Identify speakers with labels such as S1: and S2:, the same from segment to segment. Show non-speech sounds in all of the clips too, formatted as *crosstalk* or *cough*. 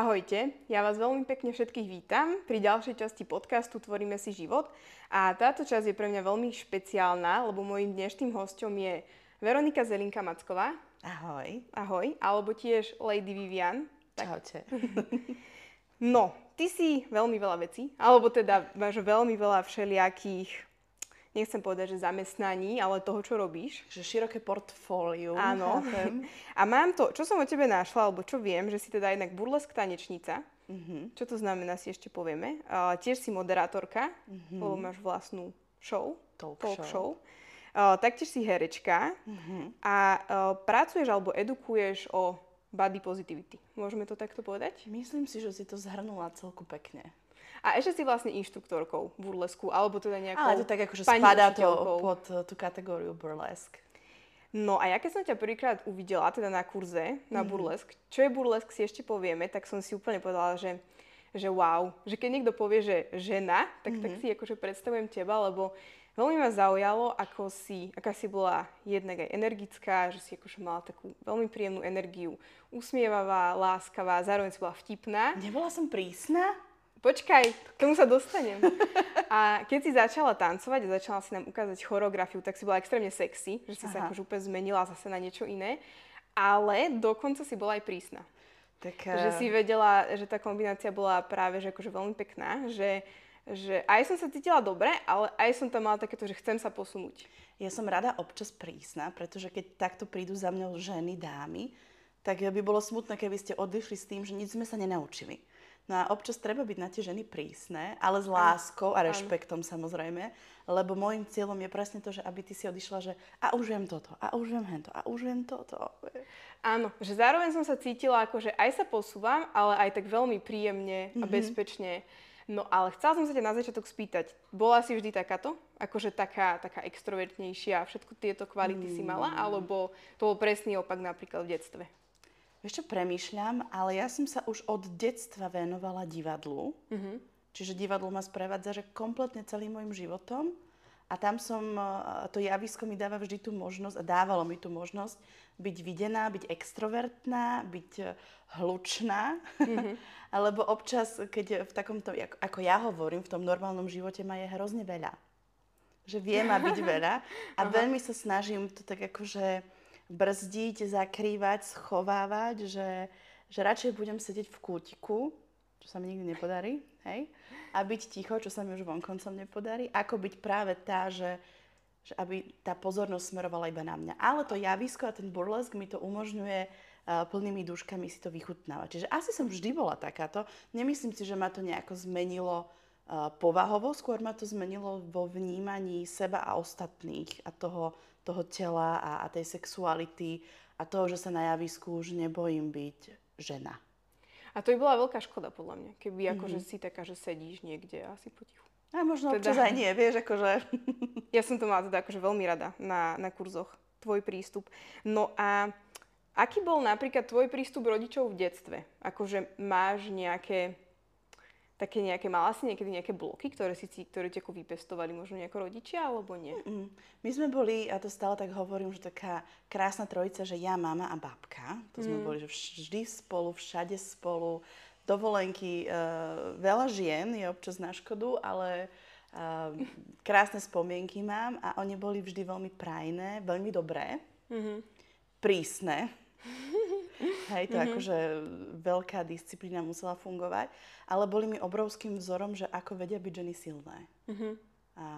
S1: Ahojte, ja vás veľmi pekne všetkých vítam pri ďalšej časti podcastu Tvoríme si život. A táto časť je pre mňa veľmi špeciálna, lebo môjim dnešným hostom je Veronika Zelinka Macková.
S2: Ahoj.
S1: Ahoj. Alebo tiež Lady Vivian.
S2: Čaute. *laughs*
S1: No, ty si veľmi veľa vecí, alebo teda máš veľmi veľa všelijakých nechcem povedať, že zamestnaní, ale toho, čo robíš.
S2: Že široké portfólium.
S1: Áno. *laughs* *laughs* A mám to, čo som o tebe našla, alebo čo viem, že si teda jednak burlesk tanečnica. Mm-hmm. Čo to znamená, si ešte povieme. Uh, tiež si moderátorka, mm-hmm. lebo máš vlastnú show.
S2: Talk, talk show. show.
S1: Uh, taktiež si herečka mm-hmm. a uh, pracuješ alebo edukuješ o body positivity. Môžeme to takto povedať?
S2: Myslím si, že si to zhrnula celku pekne.
S1: A ešte si vlastne inštruktorkou burlesku, alebo teda nejakou
S2: Ale to tak akože spadá to pod uh, tú kategóriu burlesk.
S1: No a ja keď som ťa prvýkrát uvidela, teda na kurze na mm-hmm. burlesk, čo je burlesk si ešte povieme, tak som si úplne povedala, že, že wow, že keď niekto povie, že žena, tak, mm-hmm. tak si akože predstavujem teba, lebo veľmi ma zaujalo, ako si, aká si bola jednak aj energická, že si akože mala takú veľmi príjemnú energiu, usmievavá, láskavá, zároveň si bola vtipná.
S2: Nebola som prísna?
S1: Počkaj, k tomu sa dostanem. A keď si začala tancovať a začala si nám ukázať choreografiu, tak si bola extrémne sexy, že si Aha. sa akože úplne zmenila zase na niečo iné. Ale dokonca si bola aj prísna. Tak, uh... Že si vedela, že tá kombinácia bola práve že akože veľmi pekná, že, že aj som sa cítila dobre, ale aj som tam mala takéto, že chcem sa posunúť.
S2: Ja som rada občas prísna, pretože keď takto prídu za mňou ženy, dámy, tak by bolo smutné, keby ste odišli s tým, že nič sme sa nenaučili. No a občas treba byť na tie ženy prísne, ale s láskou a rešpektom samozrejme, lebo môjim cieľom je presne to, že aby ty si odišla, že a už viem toto, a už viem hento, a už viem toto.
S1: Áno, že zároveň som sa cítila ako, že aj sa posúvam, ale aj tak veľmi príjemne a mm-hmm. bezpečne. No ale chcela som sa ťa na začiatok spýtať, bola si vždy takáto? Akože taká, taká extrovertnejšia a všetko tieto kvality mm. si mala? Alebo to bol presný opak napríklad v detstve?
S2: Čo, premýšľam, ale ja som sa už od detstva venovala divadlu. Mm-hmm. Čiže divadlo ma sprevádza, že kompletne celým môjim životom. A tam som, e, to javisko mi dáva vždy tú možnosť, a dávalo mi tú možnosť byť videná, byť extrovertná, byť e, hlučná. Mm-hmm. *laughs* Alebo občas, keď v takomto, ako ja hovorím, v tom normálnom živote ma je hrozne veľa. Že viem ma byť *laughs* veľa a veľmi sa snažím to tak akože brzdiť, zakrývať, schovávať, že, že radšej budem sedieť v kútiku, čo sa mi nikdy nepodarí, hej, a byť ticho, čo sa mi už vonkoncom nepodarí, ako byť práve tá, že, že aby tá pozornosť smerovala iba na mňa. Ale to javisko a ten burlesk mi to umožňuje uh, plnými dúškami si to vychutnávať. Čiže asi som vždy bola takáto. Nemyslím si, že ma to nejako zmenilo povahovo, skôr ma to zmenilo vo vnímaní seba a ostatných a toho, toho tela a, a tej sexuality a toho, že sa na javisku už nebojím byť žena.
S1: A to by bola veľká škoda podľa mňa, keby mm-hmm. akože si taká, že sedíš niekde asi potichu.
S2: A možno teda, občas aj nie, vieš, akože... *laughs*
S1: ja som to mala teda akože veľmi rada na, na kurzoch, tvoj prístup. No a aký bol napríklad tvoj prístup rodičov v detstve? Akože máš nejaké také nejaké, mala si niekedy nejaké bloky, ktoré si, ktoré ti ako vypestovali možno nejako rodičia, alebo nie? Mm-mm.
S2: My sme boli, a to stále tak hovorím, že taká krásna trojica, že ja, mama a babka. To sme mm. boli že vždy spolu, všade spolu. Dovolenky, uh, veľa žien je občas na škodu, ale uh, krásne spomienky mám a oni boli vždy veľmi prajné, veľmi dobré, mm-hmm. prísne. Hej, to mm-hmm. akože veľká disciplína musela fungovať, ale boli mi obrovským vzorom, že ako vedia byť ženy silné. Mm-hmm. A,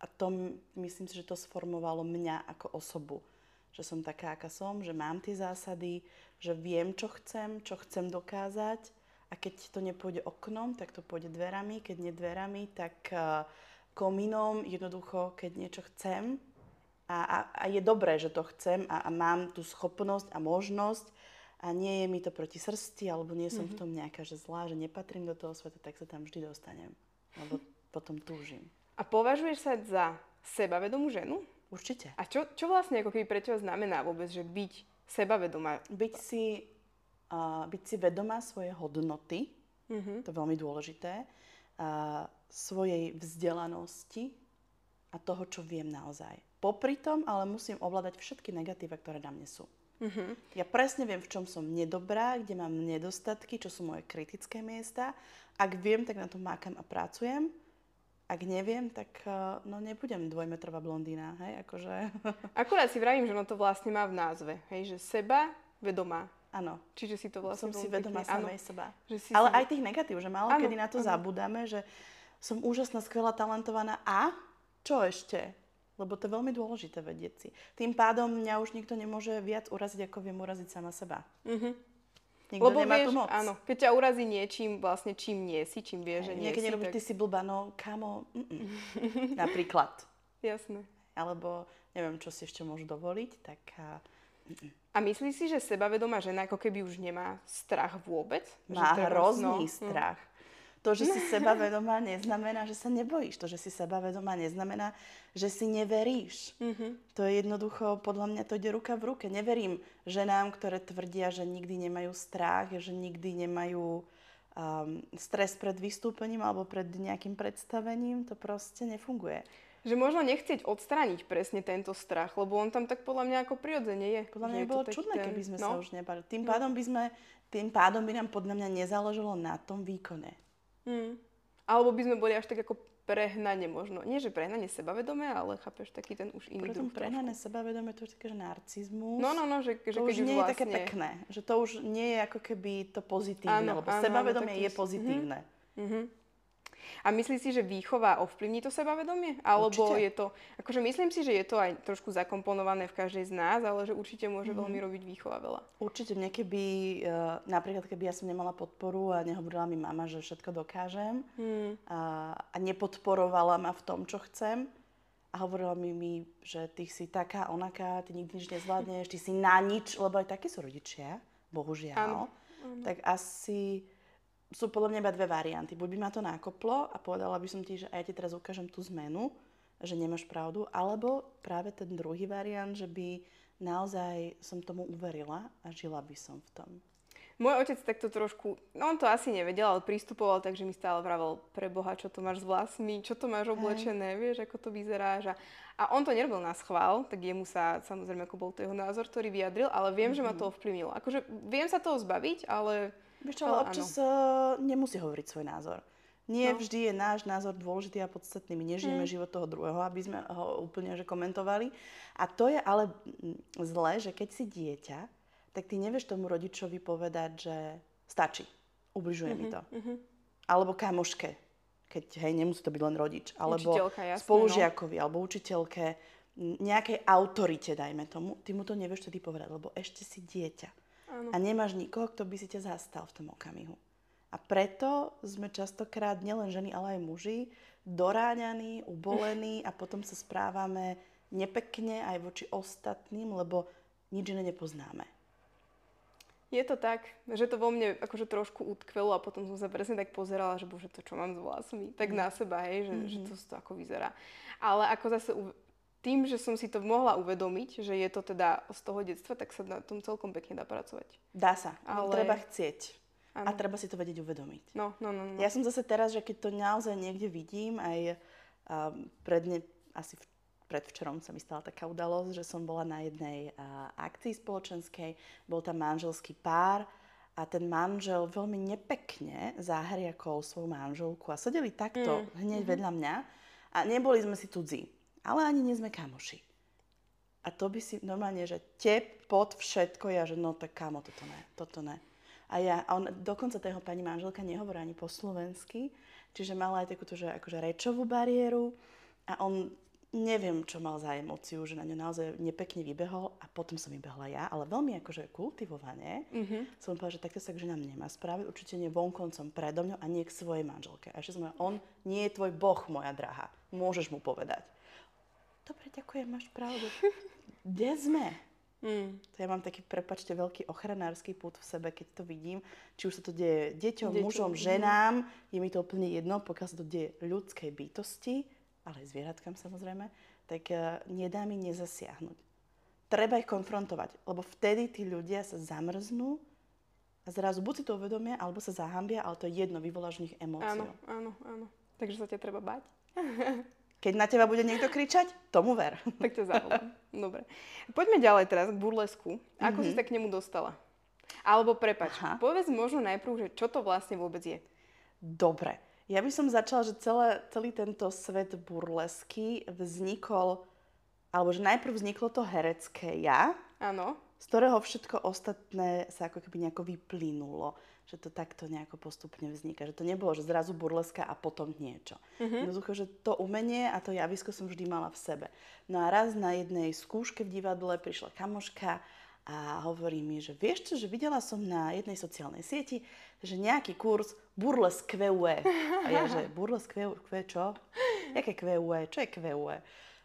S2: a to, myslím si, že to sformovalo mňa ako osobu. Že som taká, aká som, že mám tie zásady, že viem, čo chcem, čo chcem dokázať a keď to nepôjde oknom, tak to pôjde dverami, keď nie dverami, tak uh, komínom, jednoducho, keď niečo chcem, a, a, a je dobré, že to chcem a, a mám tú schopnosť a možnosť a nie je mi to proti srsti, alebo nie som mm-hmm. v mhm. tom nejaká, že zlá, že nepatrím do toho sveta, tak sa tam vždy dostanem. Lebo potom túžim.
S1: A považuješ sa za sebavedomú ženu?
S2: Určite.
S1: A čo, čo vlastne ako keby pre teba znamená vôbec, že byť sebavedomá?
S2: Byť si, uh, byť si vedomá svoje hodnoty, mm-hmm. to je veľmi dôležité, uh, svojej vzdelanosti a toho, čo viem naozaj. Popri tom ale musím ovládať všetky negatíva, ktoré na mne sú. Mm-hmm. Ja presne viem, v čom som nedobrá, kde mám nedostatky, čo sú moje kritické miesta. Ak viem, tak na to mákam a pracujem. Ak neviem, tak uh, no nebudem dvojmetrová blondína, hej, akože... *laughs*
S1: Akurát si vravím, že ono to vlastne má v názve, hej, že seba vedomá.
S2: Áno.
S1: Čiže si to vlastne...
S2: Som si vedomá samej seba.
S1: Že si
S2: Ale
S1: si...
S2: aj tých negatív, že málo kedy na to
S1: áno.
S2: zabudáme, že som úžasná, skvelá, talentovaná a čo ešte? Lebo to je veľmi dôležité vedieť si. Tým pádom mňa už nikto nemôže viac uraziť, ako viem uraziť sama seba.
S1: Mhm.
S2: Nikto
S1: Lebo
S2: nemá
S1: vieš,
S2: tú moc.
S1: áno, keď ťa urazí niečím, vlastne čím nie si, čím vieš, že nie
S2: Niekedy
S1: si,
S2: robíš,
S1: tak...
S2: ty si blbá, no kamo, mm-mm. *laughs* napríklad.
S1: Jasné.
S2: Alebo neviem, čo si ešte môžu dovoliť, tak a,
S1: A myslíš si, že sebavedomá žena ako keby už nemá strach vôbec?
S2: má
S1: že
S2: hrozný
S1: no,
S2: strach. To, že si *laughs* sebavedomá, neznamená, že sa nebojíš. To, že si sebavedomá, neznamená, že si neveríš.
S1: Mhm.
S2: To je jednoducho, podľa mňa to ide ruka v ruke. Neverím ženám, ktoré tvrdia, že nikdy nemajú strach, že nikdy nemajú um, stres pred vystúpením alebo pred nejakým predstavením. To proste nefunguje.
S1: Že možno nechcieť odstrániť presne tento strach, lebo on tam tak podľa mňa ako prirodzene je.
S2: Podľa mňa
S1: je
S2: bolo čudné,
S1: ten-
S2: keby sme
S1: no.
S2: sa už nebali. Tým pádom by sme, tým pádom by nám podľa mňa nezáležalo na tom výkone.
S1: Mm. Alebo by sme boli až tak ako prehnane možno. Nie, že prehnane sebavedomé, ale chápeš, taký ten už iný
S2: Preto
S1: druh
S2: prehnané sebavedomie to je také, že narcizmus.
S1: No, no, no, že, že
S2: to
S1: keď
S2: už
S1: už
S2: nie
S1: vlastne...
S2: je také pekné. Že to už nie je ako keby to pozitívne,
S1: Áno,
S2: lebo
S1: áno,
S2: sebavedomie je
S1: si-
S2: pozitívne.
S1: Mhm. A myslíš si, že výchova ovplyvní to sebavedomie? Alebo
S2: Určite.
S1: je to, akože myslím si, že je to aj trošku zakomponované v každej z nás, ale že určite môže veľmi
S2: Mhm.
S1: robiť výchova veľa.
S2: Určite mne keby, uh, napríklad keby ja som nemala podporu a nehovorila mi mama, že všetko dokážem
S1: Hmm.
S2: a, a nepodporovala ma v tom, čo chcem a hovorila mi, mi, že ty si taká, onaká, ty nikdy nič nezvládneš, ty si na nič, lebo aj takí sú rodičia, bohužiaľ.
S1: Áno,
S2: Tak asi sú podľa mňa iba dve varianty. Buď by ma to nakoplo a povedala by som ti, že aj ti teraz ukážem tú zmenu, že nemáš pravdu, alebo práve ten druhý variant, že by naozaj som tomu uverila a žila by som v tom.
S1: Môj otec takto trošku, no on to asi nevedel, ale pristupoval tak, že mi stále vravel, pre Boha, čo to máš s vlasmi, čo to máš oblečené, vieš, ako to vyzeráš. A, a on to nerobil na schvál, tak jemu sa, samozrejme, ako bol to jeho názor, ktorý vyjadril, ale viem, že ma to ovplyvnilo. Akože viem sa toho zbaviť, ale...
S2: Vieš čo,
S1: Ale
S2: ale občas uh, nemusí hovoriť svoj názor. Nie
S1: No.
S2: vždy je náš názor dôležitý a podstatný. My nežijeme
S1: Mm.
S2: život toho druhého, aby sme ho úplne že komentovali. A to je ale mm, zlé, že keď si dieťa, tak ty nevieš tomu rodičovi povedať, že stačí, ubližuje mi to.
S1: Mhm.
S2: Alebo kamoške, keď hej, nemusí to byť len rodič. Alebo
S1: jasné, no.
S2: spolužiakovi, alebo učiteľke, nejakej autorite, dajme tomu. Ty mu to nevieš vtedy povedať, lebo ešte si dieťa.
S1: Áno.
S2: A nemáš nikoho, kto by si ťa zastal v tom okamihu. A preto sme častokrát, nielen ženy, ale aj muži, doráňaní, ubolení *laughs* a potom sa správame nepekne aj voči ostatným, lebo nič iné nepoznáme.
S1: Je to tak, že to vo mne akože trošku utkvelo a potom som sa presne tak pozerala, že bože, to čo mám s vlasmi, tak na seba, hej, že, že to, to ako vyzerá. Ale ako zase tým, že som si to mohla uvedomiť, že je to teda z toho detstva, tak sa na tom celkom pekne dá pracovať.
S2: Dá sa, ale
S1: Ale-
S2: treba chcieť. A
S1: Áno.
S2: treba si to vedieť uvedomiť.
S1: No, no, no, no.
S2: Ja som zase teraz, že keď to naozaj niekde vidím, aj um, predne, asi v, predvčerom sa mi stala taká udalosť, že som bola na jednej uh, akcii spoločenskej, bol tam manželský pár a ten manžel veľmi nepekne zahriakol svoju manželku a sedeli takto
S1: Mm,
S2: hneď vedľa mňa a neboli sme si cudzí, ale ani nie sme kamoši. A to by si normálne, že tep pod všetko, ja že no tak kámo, toto ne, toto ne. A ja, a on, dokonca tá jeho pani manželka nehovorí ani po slovensky, čiže mala aj takúto, že akože rečovú bariéru a on neviem, čo mal za emóciu, že na ňu naozaj nepekne vybehol a potom som vybehla ja, ale veľmi akože kultivovane
S1: Mhm.
S2: som povedala, že takto sa k ženám nemá spraviť, určite nie vonkoncom predo mňou a nie k svojej manželke. A ešte som povedala, on nie je tvoj boh, moja drahá, môžeš mu povedať. Dobre, ďakujem, máš pravdu. *laughs* Kde sme?
S1: Mm.
S2: To ja mám taký, prepačte, veľký ochranársky pút v sebe, keď to vidím. Či už sa to deje deťom,
S1: Deťom,
S2: mužom,
S1: mhm.
S2: ženám, je mi to úplne jedno, pokiaľ sa to deje ľudskej bytosti, ale aj zvieratkám samozrejme, tak uh, nedá mi nezasiahnuť. Treba ich konfrontovať, lebo vtedy tí ľudia sa zamrznú a zrazu buď si to uvedomia, alebo sa zahambia, ale to je jedno, vyvoláš v nich emóciu.
S1: Áno, áno, áno. Takže sa ťa treba bať. *laughs*
S2: Keď na teba bude niekto kričať, tomu ver. *laughs*
S1: Tak ťa zavolám. *laughs* Dobre. Poďme ďalej teraz k burlesku. Ako mm-hmm. si sa k nemu dostala? Alebo prepač, Aha. povedz možno najprv, že čo to vlastne vôbec je.
S2: Dobre. Ja by som začala, že celé, celý tento svet burlesky vznikol, alebo že najprv vzniklo to herecké ja.
S1: Áno.
S2: Z ktorého všetko ostatné sa ako keby nejako vyplynulo že to takto nejako postupne vzniká. Že to nebolo, že zrazu burleska a potom niečo. Mm-hmm. Jednoducho, že to umenie a to javisko som vždy mala v sebe. No a raz na jednej skúške v divadle prišla kamoška a hovorí mi, že vieš čo, že videla som na jednej sociálnej sieti, že nejaký kurz Burles QUE. A ja, že *laughs* Burles QUE, čo? Jaké QUE? Čo je QUE?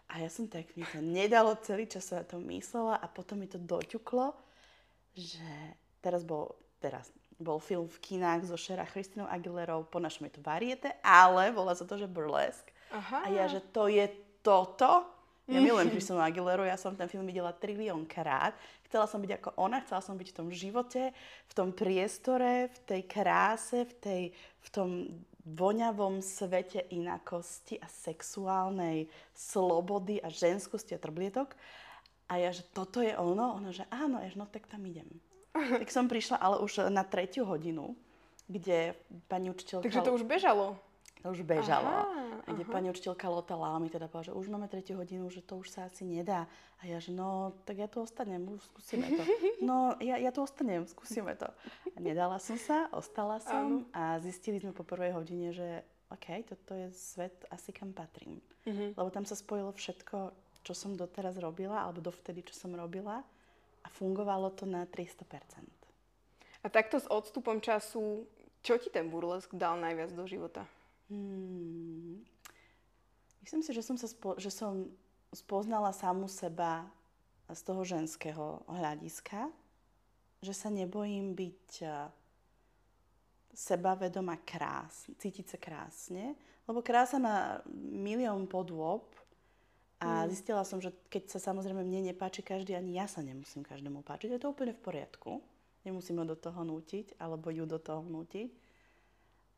S2: A ja som tak, mi to nedalo, celý čas sa na to myslela a potom mi to doťuklo, že teraz bol, teraz, bol film v kinách so Šera Christinou Aguilerou, po našom je to variete, ale volá sa to, že burlesk. Aha. A ja, že to je toto? Ja milujem Christinu Aguileru, ja som ten film videla trilión krát. Chcela som byť ako ona, chcela som byť v tom živote, v tom priestore, v tej kráse, v, tej, v tom voňavom svete inakosti a sexuálnej slobody a ženskosti a trblietok. A ja, že toto je ono? Ona, že áno, ja, no tak tam idem. Tak som prišla ale už na tretiu hodinu, kde pani učiteľka...
S1: Takže to už bežalo?
S2: To už bežalo. Aha, kde aha. pani učiteľka Lota Lala mi teda povedala, že už máme tretiu hodinu, že to už sa asi nedá. A ja, že no, tak ja tu ostanem, už skúsime to. No, ja, ja tu ostanem, skúsime to. A nedala som sa, ostala som a zistili sme po prvej hodine, že OK, toto je svet asi kam patrím. Uh-huh. Lebo tam sa spojilo všetko, čo som doteraz robila, alebo dovtedy, čo som robila a fungovalo to na 300%.
S1: A takto s odstupom času, čo ti ten burlesk dal najviac do života? Hmm.
S2: Myslím si, že som, sa spo- že som spoznala samu seba z toho ženského hľadiska, že sa nebojím byť sebavedomá krás, cítiť sa krásne, lebo krása má milión podôb a mm. zistila som, že keď sa samozrejme mne nepáči každý, ani ja sa nemusím každému páčiť. Je to úplne v poriadku. Nemusím ho do toho nútiť, alebo ju do toho nútiť.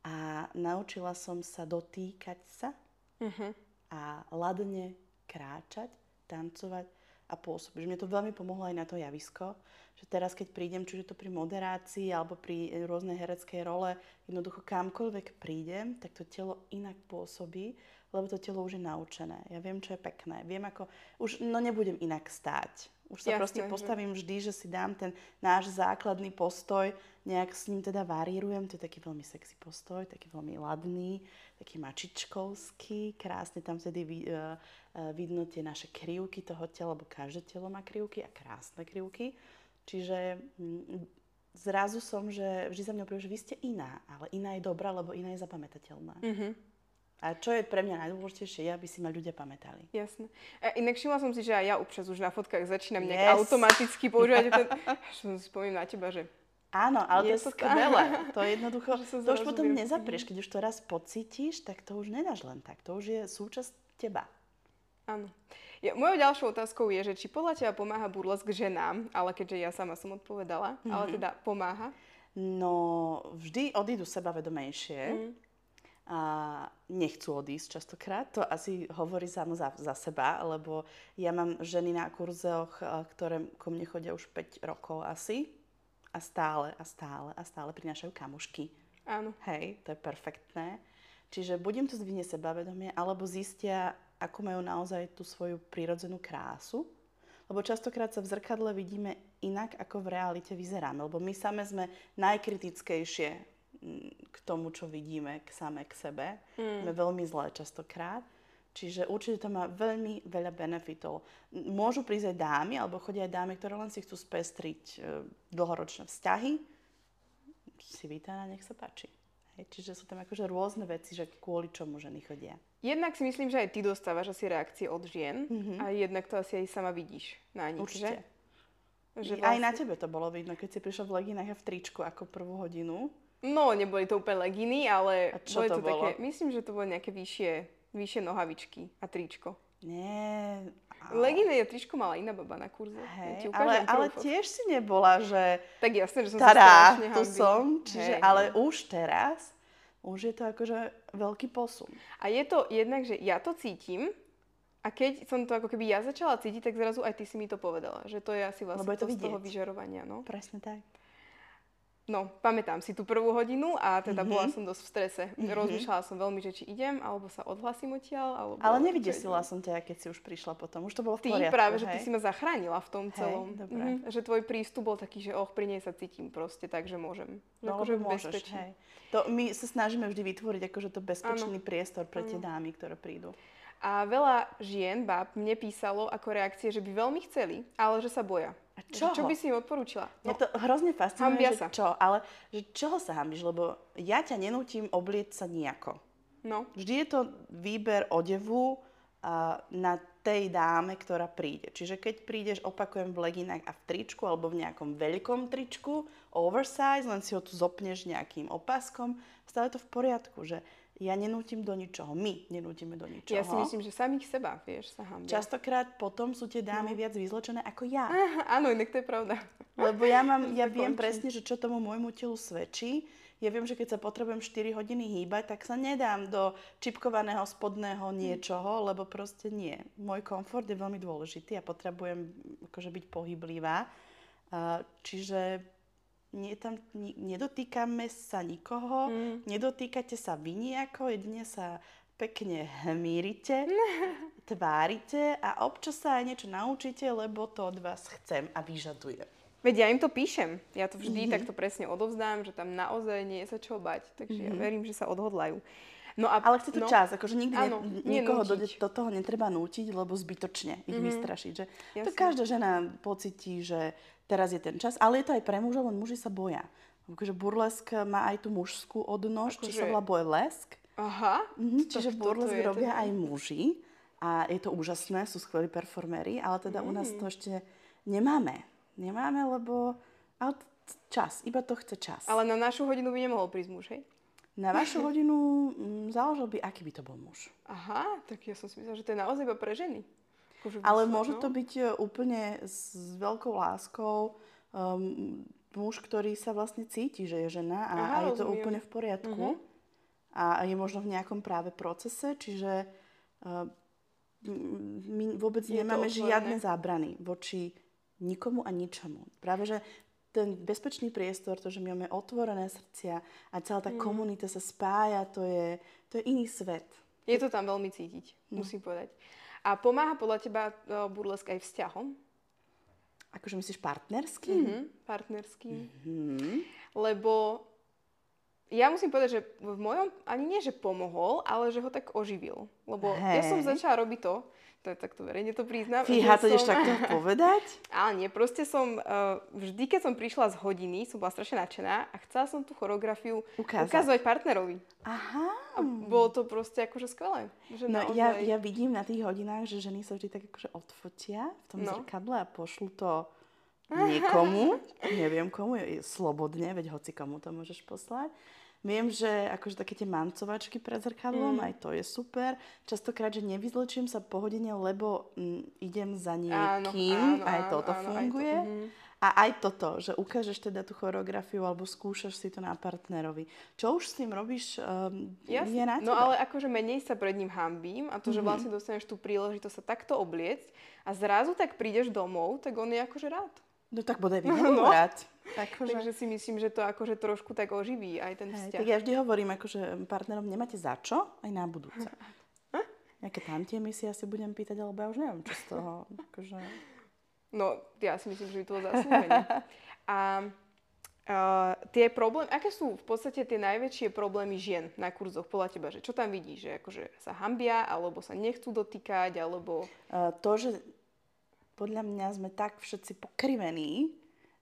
S2: A naučila som sa dotýkať sa uh-huh. a ladne kráčať, tancovať a pôsobiť. Mne to veľmi pomohlo aj na to javisko, že teraz keď prídem, či je to pri moderácii alebo pri rôznej hereckej role, jednoducho kamkoľvek prídem, tak to telo inak pôsobí lebo to telo už je naučené. Ja viem, čo je pekné. Viem, ako... Už no nebudem inak stáť. Už sa Jasne, proste postavím vždy, že si dám ten náš základný postoj, nejak s ním teda varírujem. To je taký veľmi sexy postoj, taký veľmi ladný, taký mačičkovský. Krásne tam vtedy vy, uh, uh, vidno tie naše krivky toho tela, lebo každé telo má krivky a krásne krivky. Čiže mm, zrazu som, že vždy za mňa povie, že vy ste iná, ale iná je dobrá, lebo iná je zapamätateľná. Mm-hmm. A čo je pre mňa najdôležitejšie, aby si ma ľudia pamätali.
S1: Jasne. A inak všimla som si, že aj ja občas už na fotkách začínam yes. nejak automaticky používať ten... *laughs* Som spomínam na teba, že
S2: Áno, ale je to je skvelé. To je jednoducho, *laughs* to už potom nezaprieš. Keď už to raz pocítiš, tak to už nedáš len tak. To už je súčasť teba.
S1: Áno. Ja, mojou ďalšou otázkou je, že či podľa teba pomáha burlesk ženám, ale keďže ja sama som odpovedala, mm-hmm. ale teda pomáha?
S2: No, vždy odídu sebavedomejšie. Mm a nechcú odísť častokrát. To asi hovorí samo za, za seba, lebo ja mám ženy na kurzoch, ktoré ko mne chodia už 5 rokov asi a stále a stále a stále prinášajú kamušky.
S1: Áno.
S2: Hej, to je perfektné. Čiže budem to zdvihne sebavedomie, alebo zistia, ako majú naozaj tú svoju prírodzenú krásu. Lebo častokrát sa v zrkadle vidíme inak, ako v realite vyzeráme. Lebo my same sme najkritickejšie k tomu, čo vidíme k same k sebe. Mm. Sme veľmi zlé častokrát. Čiže určite to má veľmi veľa benefitov. Môžu prísť aj dámy, alebo chodia aj dámy, ktoré len si chcú spestriť e, dlhoročné vzťahy. Si vítaná, nech sa páči. Hej, čiže sú tam akože rôzne veci, že kvôli čomu ženy chodia.
S1: Jednak si myslím, že aj ty dostávaš asi reakcie od žien mm-hmm. a jednak to asi aj sama vidíš na nich,
S2: Určite. Že? Že vlastne... Aj na tebe to bolo vidno, keď si prišla v leginách a v tričku ako prvú hodinu.
S1: No, neboli to úplne leginy, ale a čo boli to, to bolo? také, myslím, že to boli nejaké vyššie, vyššie nohavičky a tričko.
S2: Nie.
S1: Leginy a tričko mala iná baba na kurze.
S2: Hej, ja ale, ale tiež si nebola, že...
S1: Tak jasne, že som
S2: Tará, sa tu som, čiže, hej, ale hej. už teraz, už je to akože veľký posun.
S1: A je to jednak, že ja to cítim a keď som to ako keby ja začala cítiť, tak zrazu aj ty si mi to povedala, že to je asi vlastne
S2: Lebo je to
S1: to z toho vyžarovania. No.
S2: Presne tak.
S1: No, pamätám si tú prvú hodinu a teda
S2: Mhm.
S1: bola som dosť v strese. Rozmýšľala som veľmi, že či idem, alebo sa odhlasím odtiaľ, alebo...
S2: Ale nevydesila som ťa, keď si už prišla potom. Už to bolo v
S1: Ty
S2: poriadku,
S1: práve, že
S2: hej?
S1: ty si ma zachránila v tom
S2: Hej,
S1: celom.
S2: dobre.
S1: Mhm, že tvoj prístup bol taký, že och, pri nej sa cítim proste, takže môžem. Že
S2: No,
S1: akože
S2: môžeš,
S1: bezpečí.
S2: hej. To my sa snažíme vždy vytvoriť akože to bezpečný priestor pre tie
S1: Áno.
S2: dámy, ktoré prídu.
S1: A veľa žien, báb, mne písalo ako reakcie, že by veľmi chceli, ale že sa boja.
S2: A
S1: Čo
S2: čoho?
S1: by si im odporúčila?
S2: Mňa to hrozne fascinuje, že
S1: sa.
S2: čo, ale že čoho sa hambíš, lebo ja ťa nenútim oblieť sa nejako.
S1: No,
S2: Vždy je to výber odevu a, na tej dáme, ktorá príde. Čiže keď prídeš, opakujem, v leginách a v tričku alebo v nejakom veľkom tričku, oversize, len si ho tu zopneš nejakým opaskom, stále to v poriadku, že ja nenútim do ničoho, my nenútime do ničoho.
S1: ja si myslím, že samých seba, vieš, sa hambia.
S2: Častokrát potom sú tie dámy viac vyzlečené ako ja. *laughs*
S1: Áno, inak to je pravda.
S2: Lebo ja, mám, *laughs* ja viem
S1: končí.
S2: presne, že čo tomu môjmu telu svedčí. Ja viem, že keď sa potrebujem 4 hodiny hýbať, tak sa nedám do čipkovaného spodného niečoho, lebo proste nie. Môj komfort je veľmi dôležitý a potrebujem akože byť pohyblivá. Čiže nie tam, ni- nedotýkame sa nikoho,
S1: Mm.
S2: nedotýkate sa vy nejako, jedine sa pekne hmírite, *laughs* tvárite a občas sa aj niečo naučíte, lebo to od vás chcem a vyžadujem.
S1: Veď ja im to píšem. Ja to vždy
S2: Mhm.
S1: takto presne odovzdám, že tam naozaj nie je sa čo bať. Takže ja verím, že sa odhodlajú. No a.
S2: Ale chce to
S1: no,
S2: čas, akože nikdy
S1: Áno,
S2: ne, nikoho do, do toho netreba nútiť, lebo zbytočne ich
S1: Mhm.
S2: vystrašiť. Že to každá žena pocití, že teraz je ten čas, ale je to aj pre mužov, len muži sa boja. Akože burlesk má aj tú mužskú odnož, čo sa
S1: Akože-
S2: volá burlesk.
S1: Aha,
S2: Mhm, čiže burlesk robia
S1: teda-
S2: aj muži a je to úžasné, sú skvelí performéri, ale teda u nás
S1: Mm.
S2: to ešte nemáme. Nemáme, lebo ale čas, iba to chce čas.
S1: Ale na našu hodinu by nemohol prísť muž, hej?
S2: Na vašu hodinu mm, záležal by, aký by to bol muž.
S1: Aha, tak ja som si myslela, že to je naozaj iba pre ženy. Akože
S2: Ale
S1: vyslo-
S2: môže
S1: no.
S2: to byť e, úplne s, veľkou láskou um, muž, ktorý sa vlastne cíti, že je žena a,
S1: Aha,
S2: a je to
S1: rozumiem.
S2: úplne v poriadku.
S1: Mhm.
S2: A je možno v nejakom práve procese, čiže uh, m- my vôbec
S1: Je to
S2: nemáme žiadne zábrany voči nikomu a ničomu. Práve, že ten bezpečný priestor, to, že my máme otvorené srdcia a celá tá
S1: Mhm.
S2: komunita sa spája, to je, to je iný svet.
S1: Je to tam veľmi cítiť,
S2: No.
S1: musím povedať. A pomáha podľa teba uh, burlesk aj vzťahom?
S2: Akože myslíš partnerský?
S1: Mhm. Partnerským?
S2: Mhm.
S1: Lebo ja musím povedať, že v mojom, ani nie, že pomohol, ale že ho tak oživil. Lebo ja som začala robiť to, to je takto verejne to priznám.
S2: Fíha, to ideš
S1: som-
S2: takto povedať? *laughs*
S1: Ale nie, proste som, uh, vždy keď som prišla z hodiny, som bola strašne nadšená a chcela som tú choreografiu
S2: Ukázať.
S1: ukázať partnerovi.
S2: Aha.
S1: A bolo to proste akože skvelé. Že
S2: No
S1: naozaj...
S2: ja, ja vidím na tých hodinách, že ženy sa vždy tak akože odfotia v tom
S1: No.
S2: zrkadle a pošlu to *laughs* niekomu, neviem komu, slobodne, veď hoci komu to môžeš poslať. Viem, že akože také tie mancovačky pred zrkadlom,
S1: Mm.
S2: aj to je super. Častokrát, že nevyzlečím sa po hodine, lebo mm, idem za niekým,
S1: áno,
S2: aj
S1: áno,
S2: toto
S1: áno, aj to,
S2: funguje.
S1: mhm.
S2: A aj toto, že ukážeš teda tú choreografiu alebo skúšaš si to na partnerovi. Čo už s tým robíš, um,
S1: Jasne.
S2: je na
S1: No
S2: tebe.
S1: ale akože menej sa pred ním hambím a to, že
S2: Mhm.
S1: vlastne dostaneš tú príležitosť sa takto obliecť a zrazu tak prídeš domov, tak on je akože rád.
S2: No tak bodaj *laughs* by
S1: No.
S2: Akože,
S1: Takže si myslím, že to akože trošku tak oživí aj ten
S2: hej,
S1: vzťah.
S2: tak ja vždy hovorím, akože partnerom nemáte za čo, aj na budúce. *laughs* Nejaké tamtie mi si asi budem pýtať, alebo ja už neviem, čo z toho. Akože...
S1: No, ja si myslím, že by to bolo zaslúženie. *laughs* A uh, tie problémy, aké sú v podstate tie najväčšie problémy žien na kurzoch podľa teba? Že čo tam vidíš? Že akože sa hambia, alebo sa nechcú dotýkať, alebo...
S2: Uh, to, že podľa mňa sme tak všetci pokrivení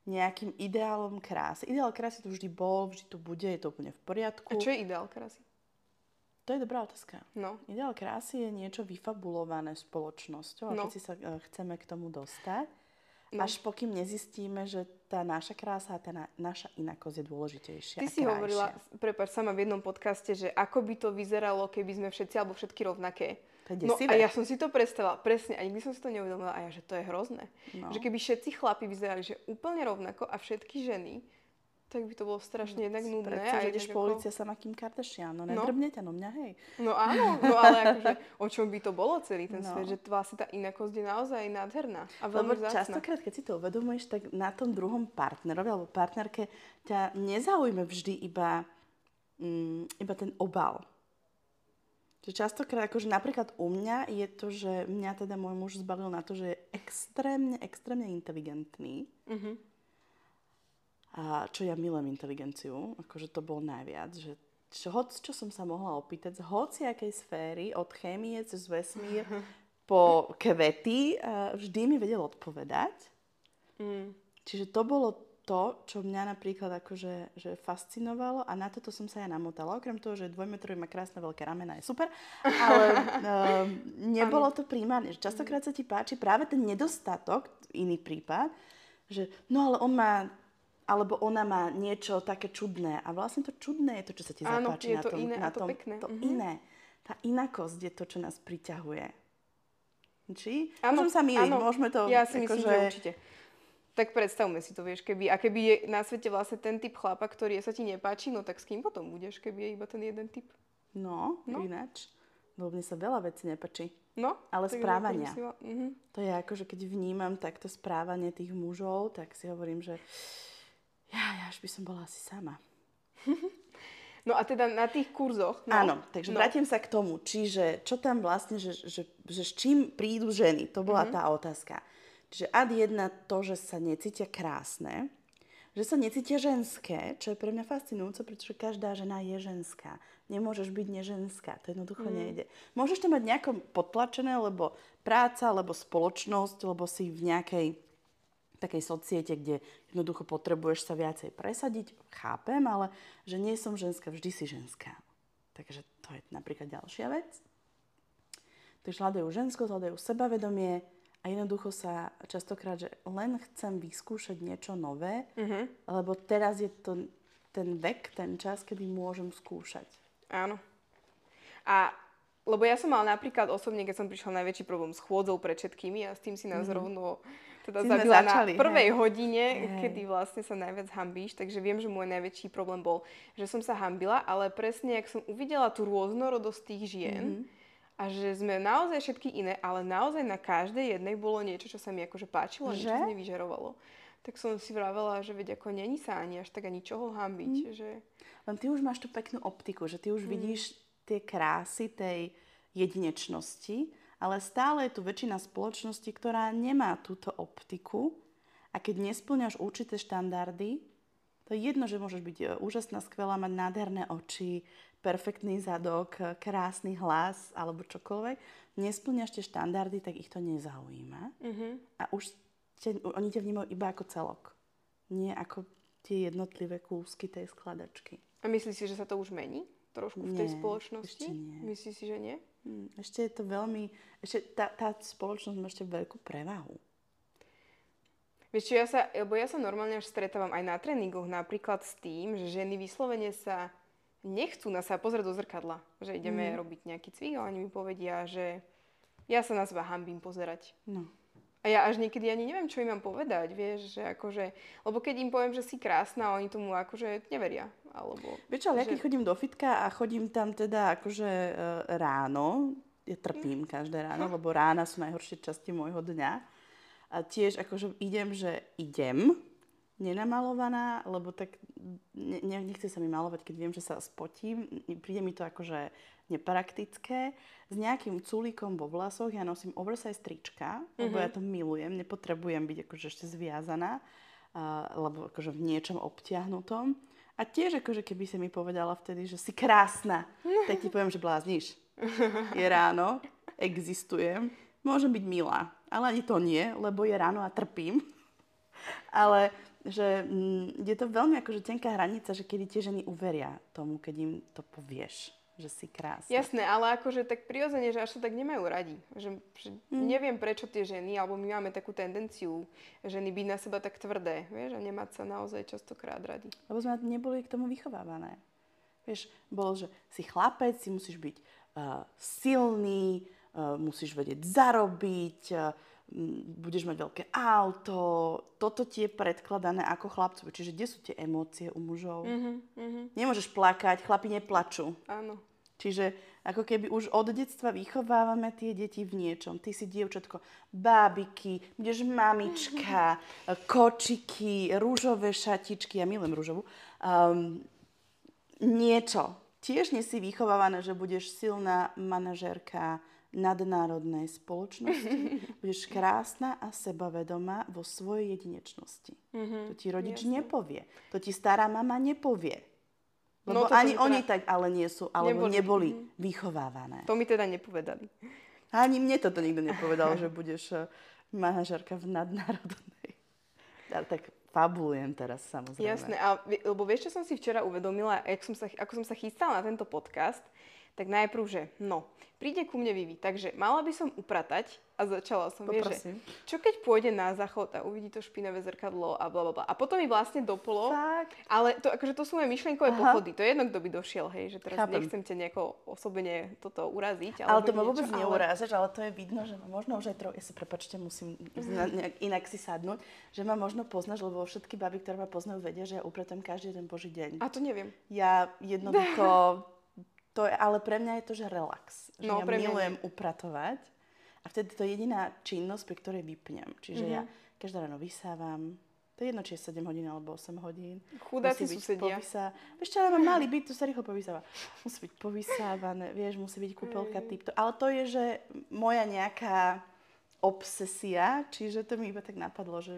S2: nejakým ideálom krásy. Ideál krásy tu vždy bol, vždy tu bude, je to úplne v poriadku.
S1: A čo je ideál krásy?
S2: To je dobrá otázka.
S1: No,
S2: Ideál krásy je niečo vyfabulované spoločnosťou a
S1: No.
S2: všetci sa uh, chceme k tomu dostať.
S1: No.
S2: Až pokým nezistíme, že tá naša krása a tá na, naša inakosť je dôležitejšia
S1: ty si
S2: krajšia.
S1: hovorila, prepáč, sama v jednom podcaste, že ako by to vyzeralo, keby sme všetci alebo všetky rovnaké.
S2: To je
S1: No a ja som si to predstavila, presne, a nikdy som si to neuvedomila, a ja, že to je hrozné.
S2: No.
S1: Že keby všetci chlapi vyzerali, že úplne rovnako a všetky ženy, tak by to bolo strašne jednak nudné.
S2: Predsa, že ideš po
S1: ako-
S2: ulici a sama Kim Kardashian, no nedrbne ťa no mňa, hej.
S1: No áno, no ale akože *laughs* o čom by to bolo celý ten
S2: No.
S1: svet, že vlastne tá inakosť je naozaj nádherná a
S2: Lebo
S1: veľmi vzácna.
S2: častokrát, keď si to uvedomuješ, tak na tom druhom partnerovi alebo partnerke ťa nezaujme vždy iba, mm, iba ten obal. Že častokrát, akože napríklad u mňa je to, že mňa teda môj muž zbalil na to, že je extrémne, extrémne inteligentný.
S1: Mhm.
S2: A čo ja milujem inteligenciu, akože to bol najviac, že čo, hoc, čo som sa mohla opýtať z hociakej sféry, od chémie cez vesmír *laughs* po kvety, vždy mi vedel odpovedať.
S1: Mm.
S2: Čiže to bolo to, čo mňa napríklad akože že fascinovalo a na toto som sa ja namotala. Okrem toho, že dvojmetrový má krásne veľké ramena, je super, ale um, *laughs* nebolo to primárne. Že Častokrát sa ti páči práve ten nedostatok, iný prípad, že no ale on má alebo ona má niečo také čudné. A vlastne to čudné je to, čo sa ti
S1: Áno,
S2: zapáči
S1: je
S2: na
S1: to
S2: tom.
S1: iné
S2: na
S1: to
S2: tom,
S1: pekné.
S2: To
S1: Mhm.
S2: iné. Tá inakosť je to, čo nás priťahuje. Či?
S1: Áno,
S2: Môžem sa míliť, môžeme to...
S1: Ja si myslím,
S2: akože-
S1: že určite. Tak predstavme si to, vieš, keby, a keby je na svete vlastne ten typ chlapa, ktorý sa ti nepáči, no tak s kým potom budeš, keby je iba ten jeden typ?
S2: No,
S1: No.
S2: ináč. Lebo mne sa veľa vecí nepačí.
S1: No,
S2: Ale správania.
S1: si mhm.
S2: To je ako, že keď vnímam takto správanie tých mužov, tak si hovorím, že ja, ja až by som bola asi sama. *laughs*
S1: No a teda na tých kurzoch, no,
S2: Áno, takže
S1: no.
S2: vrátim sa k tomu. Čiže čo tam vlastne, že, že, že s čím prídu ženy? To bola
S1: Mhm.
S2: tá otázka. Čiže ad jedna to, že sa necítia krásne, že sa necítia ženské, čo je pre mňa fascinujúce, pretože každá žena je ženská. Nemôžeš byť neženská, to jednoducho
S1: Mhm.
S2: nejde. Môžeš to mať nejako potlačené, lebo práca, lebo spoločnosť, lebo si v nejakej takej societe, kde jednoducho potrebuješ sa viacej presadiť, chápem, ale že nie som ženská, vždy si ženská. Takže to je napríklad ďalšia vec. Takže hľadajú ženskosť, hľadajú sebavedomie a jednoducho sa častokrát, že len chcem vyskúšať niečo nové,
S1: Mhm.
S2: lebo teraz je to ten vek, ten čas, kedy môžem skúšať.
S1: Áno. A lebo ja som mala napríklad osobne, keď som prišla najväčší problém s chôdzou pred všetkými a s tým si nás rovno teda
S2: Si
S1: zabila
S2: začali,
S1: na prvej
S2: hej.
S1: hodine,
S2: Hej.
S1: kedy vlastne sa najviac hambíš. Takže viem, že môj najväčší problém bol, že som sa hambila, ale presne, ak som uvidela tú rôznorodosť tých žien, a že sme naozaj všetky iné, ale naozaj na každej jednej bolo niečo, čo sa mi akože páčilo niečo
S2: Že?
S1: z nej vyžarovalo. Tak som si vravela, že veď ako není sa ani až tak ani čoho hambiť, že...
S2: Len ty už máš tú peknú optiku, že ty už vidíš tie krásy tej jedinečnosti, ale stále je tu väčšina spoločnosti, ktorá nemá túto optiku a keď nesplňaš určité štandardy, to je jedno, že môžeš byť e, úžasná, skvelá, mať nádherné oči, perfektný zadok, krásny hlas alebo čokoľvek, nesplňaš tie štandardy, tak ich to nezaujíma.
S1: Mhm.
S2: A už te, oni ťa vnímajú iba ako celok. Nie ako tie jednotlivé kúsky tej skladačky.
S1: A myslíš si, že sa to už mení? Trošku v tej spoločnosti? Myslíš si, že nie?
S2: Hm, Ešte je to veľmi... Ešte tá, tá spoločnosť má ešte veľkú prevahu.
S1: Vieš čo, ja sa, lebo ja sa normálne až stretávam aj na tréningoch napríklad s tým, že ženy vyslovene sa nechcú na sa pozrieť do zrkadla. Že ideme
S2: Mhm.
S1: robiť nejaký cvik a oni mi povedia, že ja sa na seba hambím pozerať.
S2: No.
S1: A ja až niekedy ani neviem, čo im mám povedať, vieš, že akože, lebo keď im poviem, že si krásna, oni tomu akože neveria, alebo...
S2: Vieš ale ja
S1: že-
S2: keď chodím do fitka a chodím tam teda akože e, ráno, ja trpím každé ráno, lebo rána sú najhoršie časti môjho dňa. A tiež akože idem, že idem, nenamalovaná, lebo tak ne, ne, nechce sa mi malovať, keď viem, že sa spotím. Príde mi to akože nepraktické. S nejakým culíkom vo vlasoch ja nosím oversize trička, lebo ja to milujem, nepotrebujem byť akože ešte zviazaná, a, lebo akože v niečom obtiahnutom. A tiež akože keby si mi povedala vtedy, že si krásna, tak ti poviem, že blázniš. Je ráno, existujem, môžem byť milá, ale ani to nie, lebo je ráno a trpím. Ale že mm, je to veľmi akože tenká hranica, že kedy tie ženy uveria tomu, keď im to povieš, že si krásna.
S1: Jasné, ale akože tak prirodzene, že až sa tak nemajú radi. Že, že
S2: Mm.
S1: neviem, prečo tie ženy, alebo my máme takú tendenciu ženy byť na seba tak tvrdé, vieš, a nemať sa naozaj častokrát radi.
S2: Lebo sme neboli k tomu vychovávané. Vieš, bolo, že si chlapec, si musíš byť uh, silný, uh, musíš vedieť zarobiť, uh, budeš mať veľké auto, toto ti je predkladané ako chlapcovi. Čiže kde sú tie emócie u mužov?
S1: Mm-hmm.
S2: Nemôžeš plakať, chlapi neplačú.
S1: Áno.
S2: Čiže ako keby už od detstva vychovávame tie deti v niečom. Ty si dievčatko, bábiky, budeš mamička, *laughs* kočiky, rúžové šatičky, ja milujem rúžovú. Um, niečo. Tiež nie si vychovávané, že budeš silná manažérka nadnárodnej spoločnosti. *laughs* budeš krásna a sebavedomá vo svojej jedinečnosti.
S1: Mm-hmm.
S2: To ti rodič
S1: Jasne.
S2: nepovie. To ti stará mama nepovie.
S1: No,
S2: Lebo
S1: toto
S2: ani
S1: teda-
S2: oni tak ale nie sú, alebo
S1: Neboli.
S2: neboli,
S1: Mhm.
S2: vychovávané.
S1: To mi teda nepovedali.
S2: Ani mne toto nikto *laughs* nepovedal, že budeš eh, manažerka v nadnárodnej. Ja tak fabulujem teraz samozrejme.
S1: Jasné, a, lebo vieš, čo som si včera uvedomila, jak som sa, ako som sa chystala na tento podcast, tak najprv, že no, príde ku mne Vivi, takže mala by som upratať a začala som, vieš, že čo keď pôjde na záchod a uvidí to špinavé zrkadlo a bla bla bla. A potom mi vlastne doplo,
S2: Fakt?
S1: ale to, akože to sú moje myšlienkové
S2: Aha.
S1: pochody, to je jedno, kto by došiel, hej, že teraz
S2: Chápem.
S1: nechcem ťa nejako osobne toto uraziť.
S2: Ale to ma vôbec
S1: ale-
S2: neurážaš, ale to je vidno, že ma možno už aj trochu, ja sa prepačte, musím zna- nejak inak si sadnúť, že ma možno poznáš, lebo všetky baby, ktoré ma poznajú, vedia, že ja upratám každý jeden boží deň.
S1: A to neviem.
S2: Ja jednoducho, *laughs* to je, ale pre mňa je to, že relax. Že
S1: No,
S2: ja
S1: pre mňa
S2: milujem upratovať a vtedy to je jediná činnosť, pri ktorej vypnem. Čiže ja
S1: Mhm.
S2: každé ráno vysávam, to je jedno, či je 7 hodín alebo 8 hodín.
S1: Chudáci susedia.
S2: Povysá... Vieš čo, ale mám malý byt, tu sa rýchlo povysáva. Musí byť povysávané, vieš, musí byť kúpelka
S1: Hej.
S2: typ. Ale to je, že moja nejaká obsesia, čiže to mi iba tak napadlo, že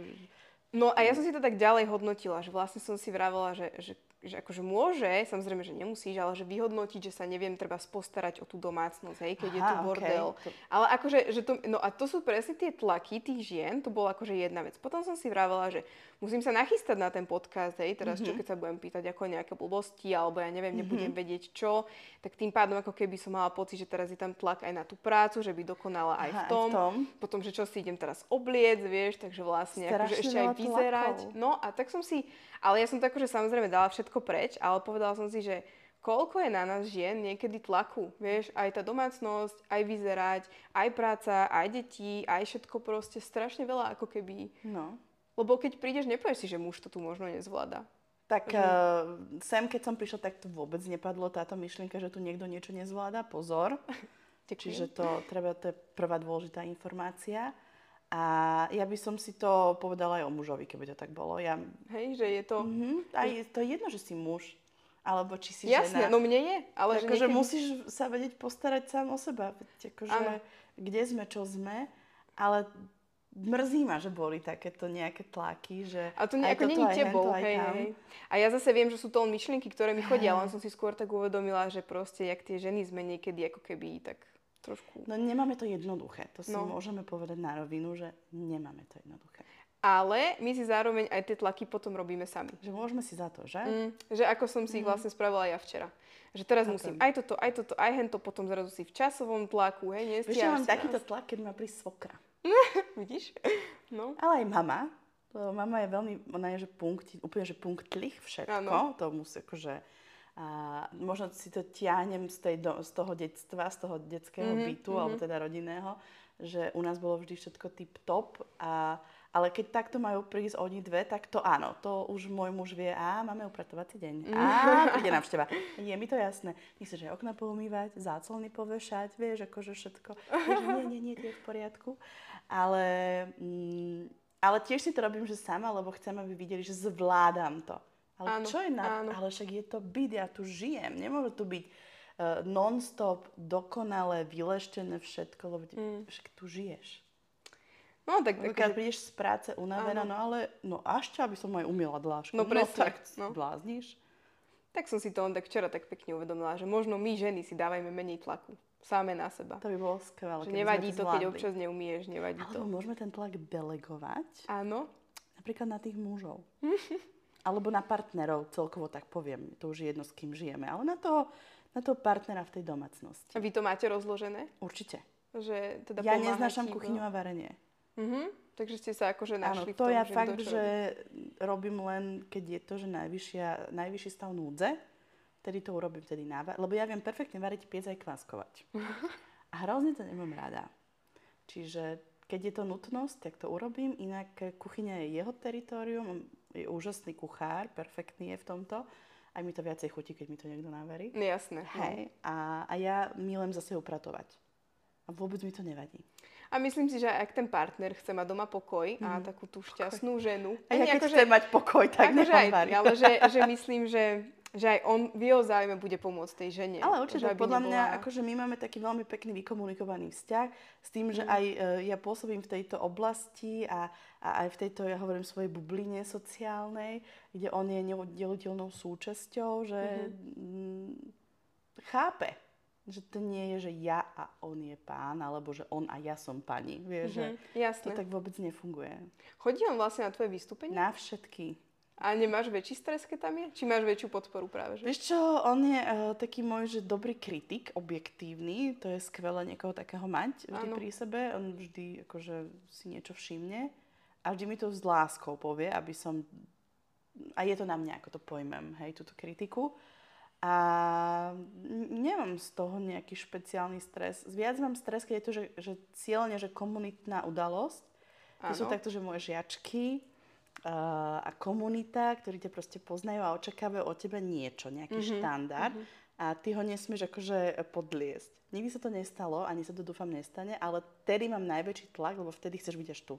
S1: No a ja som si to tak ďalej hodnotila, že vlastne som si vravela, že, že, že akože môže, samozrejme, že nemusíš, ale že vyhodnotiť, že sa neviem treba postarať o tú domácnosť, hej, keď je
S2: Aha,
S1: tu
S2: okej.
S1: bordel.
S2: To-
S1: Ale akože, že to, no a to sú presne tie tlaky tých žien, to bola akože jedna vec. Potom som si vravela, že musím sa nachystať na ten podcast, hej, teraz čo
S2: Mhm.
S1: keď sa budem pýtať ako nejaké blbosti, alebo ja neviem, nebudem vedieť čo, tak tým pádom ako keby som mala pocit, že teraz je tam tlak aj na tú prácu, že by dokonala aj
S2: Aha,
S1: v tom.
S2: tom.
S1: Potom, že čo si idem teraz obliec, vieš, takže vlastne akože ešte aj vyzerať.
S2: tlakov.
S1: No a tak som si, ale ja som to akože samozrejme dala všetko preč, ale povedala som si, že koľko je na nás žien niekedy tlaku, vieš, aj tá domácnosť, aj vyzerať, aj práca, aj deti, aj všetko proste strašne veľa ako keby.
S2: no.
S1: Lebo keď prídeš, nepovieš si, že muž to tu možno nezvláda.
S2: Tak
S1: Mhm.
S2: uh, sem, keď som prišla, tak to vôbec nepadlo táto myšlienka, že tu niekto niečo nezvláda. Pozor. *laughs* Čiže to treba, to je prvá dôležitá informácia. A ja by som si to povedala aj o mužovi, keby to tak bolo. Ja,
S1: Hej, že je to...
S2: mhm, aj to je jedno, že si muž, alebo či si
S1: Jasne,
S2: žena.
S1: no mne je, ale že
S2: akože
S1: niekedy...
S2: musíš sa vedieť postarať sám o seba. Akože, kde sme, čo sme, ale mrzí ma, že boli takéto nejaké tlaky, že
S1: A to nejako není tebou, hej, hej. A ja zase viem, že sú to len myšlienky, ktoré mi chodia, len som si skôr tak uvedomila, že proste, jak tie ženy sme niekedy ako keby tak trošku...
S2: No nemáme to jednoduché. To si
S1: No.
S2: môžeme povedať na rovinu, že nemáme to jednoduché.
S1: Ale my si zároveň aj tie tlaky potom robíme sami.
S2: Že môžeme si za to, že?
S1: Mm, že ako som si ich vlastne spravila ja včera. Že teraz musím aj toto, aj toto, aj hento, potom zrazu si v časovom tlaku, hej,
S2: Vieš, ja mám takýto tlak, keď má prísť svokra. *laughs*
S1: Vidíš? No.
S2: Ale aj mama. Lebo mama je veľmi, ona je že punkt, úplne že punktlich všetko.
S1: Áno.
S2: To musí akože... A možno si to ťahnem z, tej do, z toho detstva, z toho detského
S1: Mhm,
S2: bytu, alebo teda rodinného, že u nás bolo vždy všetko tip-top. A, ale keď takto majú prísť oni dve, tak to áno, to už môj muž vie, a máme upratovací deň. A *laughs* príde návšteva. Je mi to jasné. Myslíš, že okna poumývať, zácolny povešať, vieš, akože všetko. Vieš, nie, nie, nie, je v poriadku. Ale, mm, ale tiež si to robím, že sama, lebo chcem, aby videli, že zvládam to. Ale
S1: Áno,
S2: čo je na...
S1: áno.
S2: Ale však je to byt, ja tu žijem. Nemôže tu byť uh, non-stop, dokonale, vyleštené všetko, lebo mm. však tu žiješ.
S1: No tak,
S2: Keď
S1: akože,
S2: prídeš z práce unavená,
S1: Áno.
S2: no ale no až ťa, aby som aj umiela dlášku.
S1: No presne,
S2: tak
S1: no.
S2: blázniš.
S1: tak som si to on tak včera tak pekne uvedomila, že možno my ženy si dávajme menej tlaku. Sáme na seba.
S2: To by bolo skvelé.
S1: Že nevadí to, keď
S2: zvládli.
S1: občas neumieš, nevadí
S2: Alebo
S1: to.
S2: môžeme ten tlak delegovať
S1: Áno,
S2: napríklad na tých mužov. *laughs* Alebo na partnerov, celkovo tak poviem. To už je jedno, s kým žijeme. Ale na toho, na toho partnera v tej domácnosti.
S1: a vy to máte rozložené?
S2: Určite.
S1: Že teda
S2: Ja neznášam kuchyňu a varenie.
S1: Mhm, takže ste sa akože
S2: Áno,
S1: našli v
S2: to
S1: tom,
S2: ja
S1: že
S2: fakt, že
S1: robí.
S2: robím len, keď je to, že najvyššia, najvyšší stav núdze, vtedy to urobím vtedy na Lebo ja viem perfektne variť, piec aj kváskovať. *laughs* A hrozne to nemám rada. Čiže keď je to nutnosť, tak to urobím. Inak kuchyňa je jeho teritorium, je úžasný kuchár, perfektný je v tomto. Aj mi to viacej chutí, keď mi to niekto naverí.
S1: Jasné. no.
S2: Hej. A, a ja milujem zase upratovať. A vôbec mi to nevadí.
S1: A myslím si, že ak ten partner chce mať doma pokoj a takú tú šťastnú ženu.
S2: Mhm. A ja keď chcem mať pokoj, tak
S1: akože aj ale že, že myslím, že, že aj on v jeho záujme bude pomôcť tej žene.
S2: Ale určite, podľa mňa,
S1: nebola-
S2: akože my máme taký veľmi pekný vykomunikovaný vzťah s tým,
S1: Mhm.
S2: že aj e, ja pôsobím v tejto oblasti a, a aj v tejto, ja hovorím, svojej bubline sociálnej, kde on je neoddeliteľnou súčasťou, že mm, chápe, že to nie je, že ja a on je pán, alebo že on a ja som pani. Vieš,
S1: Mhm,
S2: že
S1: jasné.
S2: to tak vôbec nefunguje.
S1: Chodí on vlastne na tvoje vystúpenie?
S2: Na všetky.
S1: A nemáš väčší stres, keď tam je? Či máš väčšiu podporu práve? Že?
S2: Vieš čo, on je uh, taký môj, že dobrý kritik, objektívny, to je skvelé niekoho takého mať vždy
S1: Áno.
S2: pri sebe, on vždy akože si niečo všimne a vždy mi to s láskou povie, aby som, a je to na mňa, ako to pojmem, hej, túto kritiku. A nemám z toho nejaký špeciálny stres. Viac mám stres, keď je to, že, že cieľne, že komunitná udalosť. To sú takto, že moje žiačky uh, a komunita, ktorí ťa proste poznajú a očakávajú od teba niečo, nejaký mm-hmm. štandard a ty ho nesmieš akože podliesť. Nikdy sa to nestalo, ani sa to dúfam nestane, ale vtedy mám najväčší tlak, lebo vtedy chceš byť až tu.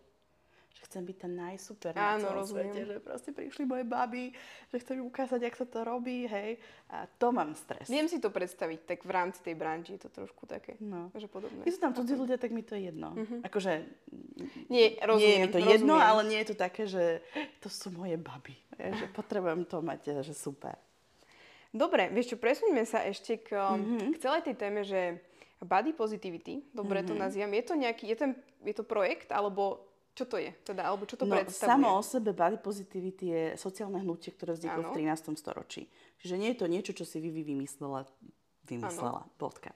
S2: Že chcem byť ten najsuper na
S1: Áno,
S2: celom
S1: rozumiem.
S2: svete, že proste prišli moje baby, že chcem im ukázať, jak sa to robí, hej. A to mám stres.
S1: Viem si to predstaviť, tak v rámci tej branži je to trošku také,
S2: No.
S1: že podobné.
S2: Keď sú tam cudzí ľudia, tak mi to je jedno. Akože
S1: Nie,
S2: nie je
S1: rozumiem,
S2: mi to jedno,
S1: rozumiem.
S2: ale nie je to také, že to sú moje baby. Je, že potrebujem to mať, že super.
S1: Dobre, vieš čo, presuňme sa ešte k,
S2: Mhm.
S1: k celej tej téme, že body positivity, dobre to nazývam. Je to nejaký, je, ten, je to projekt, alebo čo to je? Teda, alebo čo to
S2: No,
S1: predstavuje?
S2: samo o sebe body positivity je sociálne hnutie, ktoré vzniklo
S1: Áno.
S2: v 13. storočí. Čiže nie je to niečo, čo si Vivi vymyslela, vymyslela, bodka.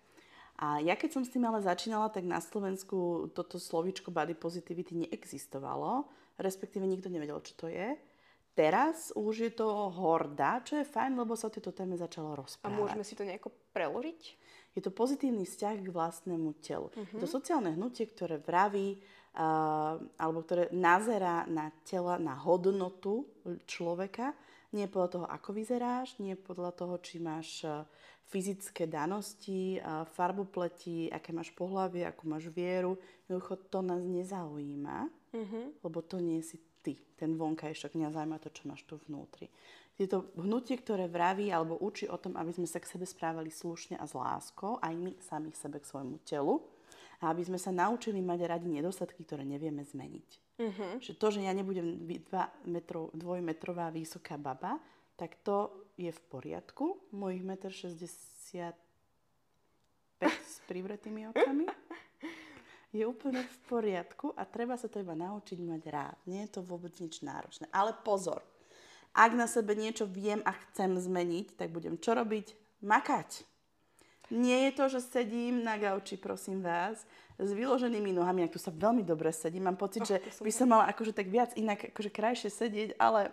S2: A ja keď som s tým ale začínala, tak na Slovensku toto slovíčko body positivity neexistovalo, respektíve nikto nevedel, čo to je. Teraz už je to horda, čo je fajn, lebo sa o tejto téme začalo
S1: A
S2: rozprávať.
S1: môžeme si to nejako preložiť?
S2: Je to pozitívny vzťah k vlastnému telu. Uh-huh. Je
S1: Mhm.
S2: to sociálne hnutie, ktoré vraví, alebo ktoré nazerá na tela, na hodnotu človeka. Nie podľa toho, ako vyzeráš, nie podľa toho, či máš uh, fyzické danosti, uh, farbu pleti, aké máš pohlavie, akú máš vieru. Jednoducho to nás nezaujíma, uh-huh. lebo to nie si ty, ten vonkajšok. Mňa zaujíma to, čo máš tu vnútri. Je to hnutie, ktoré vraví alebo učí o tom, aby sme sa k sebe správali slušne a s láskou, aj my sami k sebe, k svojmu telu. A aby sme sa naučili mať radi nedostatky, ktoré nevieme zmeniť. Uh-huh. Že to, že ja nebudem vy- dva metrov, dvojmetrová vysoká baba, tak to je v poriadku. Mojich 1,65 m s privretými očami *laughs* je úplne v poriadku a treba sa to iba naučiť mať rád. Nie je to vôbec nič náročné. Ale pozor, ak na sebe niečo viem a chcem zmeniť, tak budem čo robiť? Makať. Nie je to, že sedím na gauči, prosím vás, s vyloženými nohami, ak tu sa veľmi dobre sedí. Mám pocit,
S1: Oh,
S2: že
S1: som
S2: by som mala akože tak viac inak, akože krajšie sedieť, ale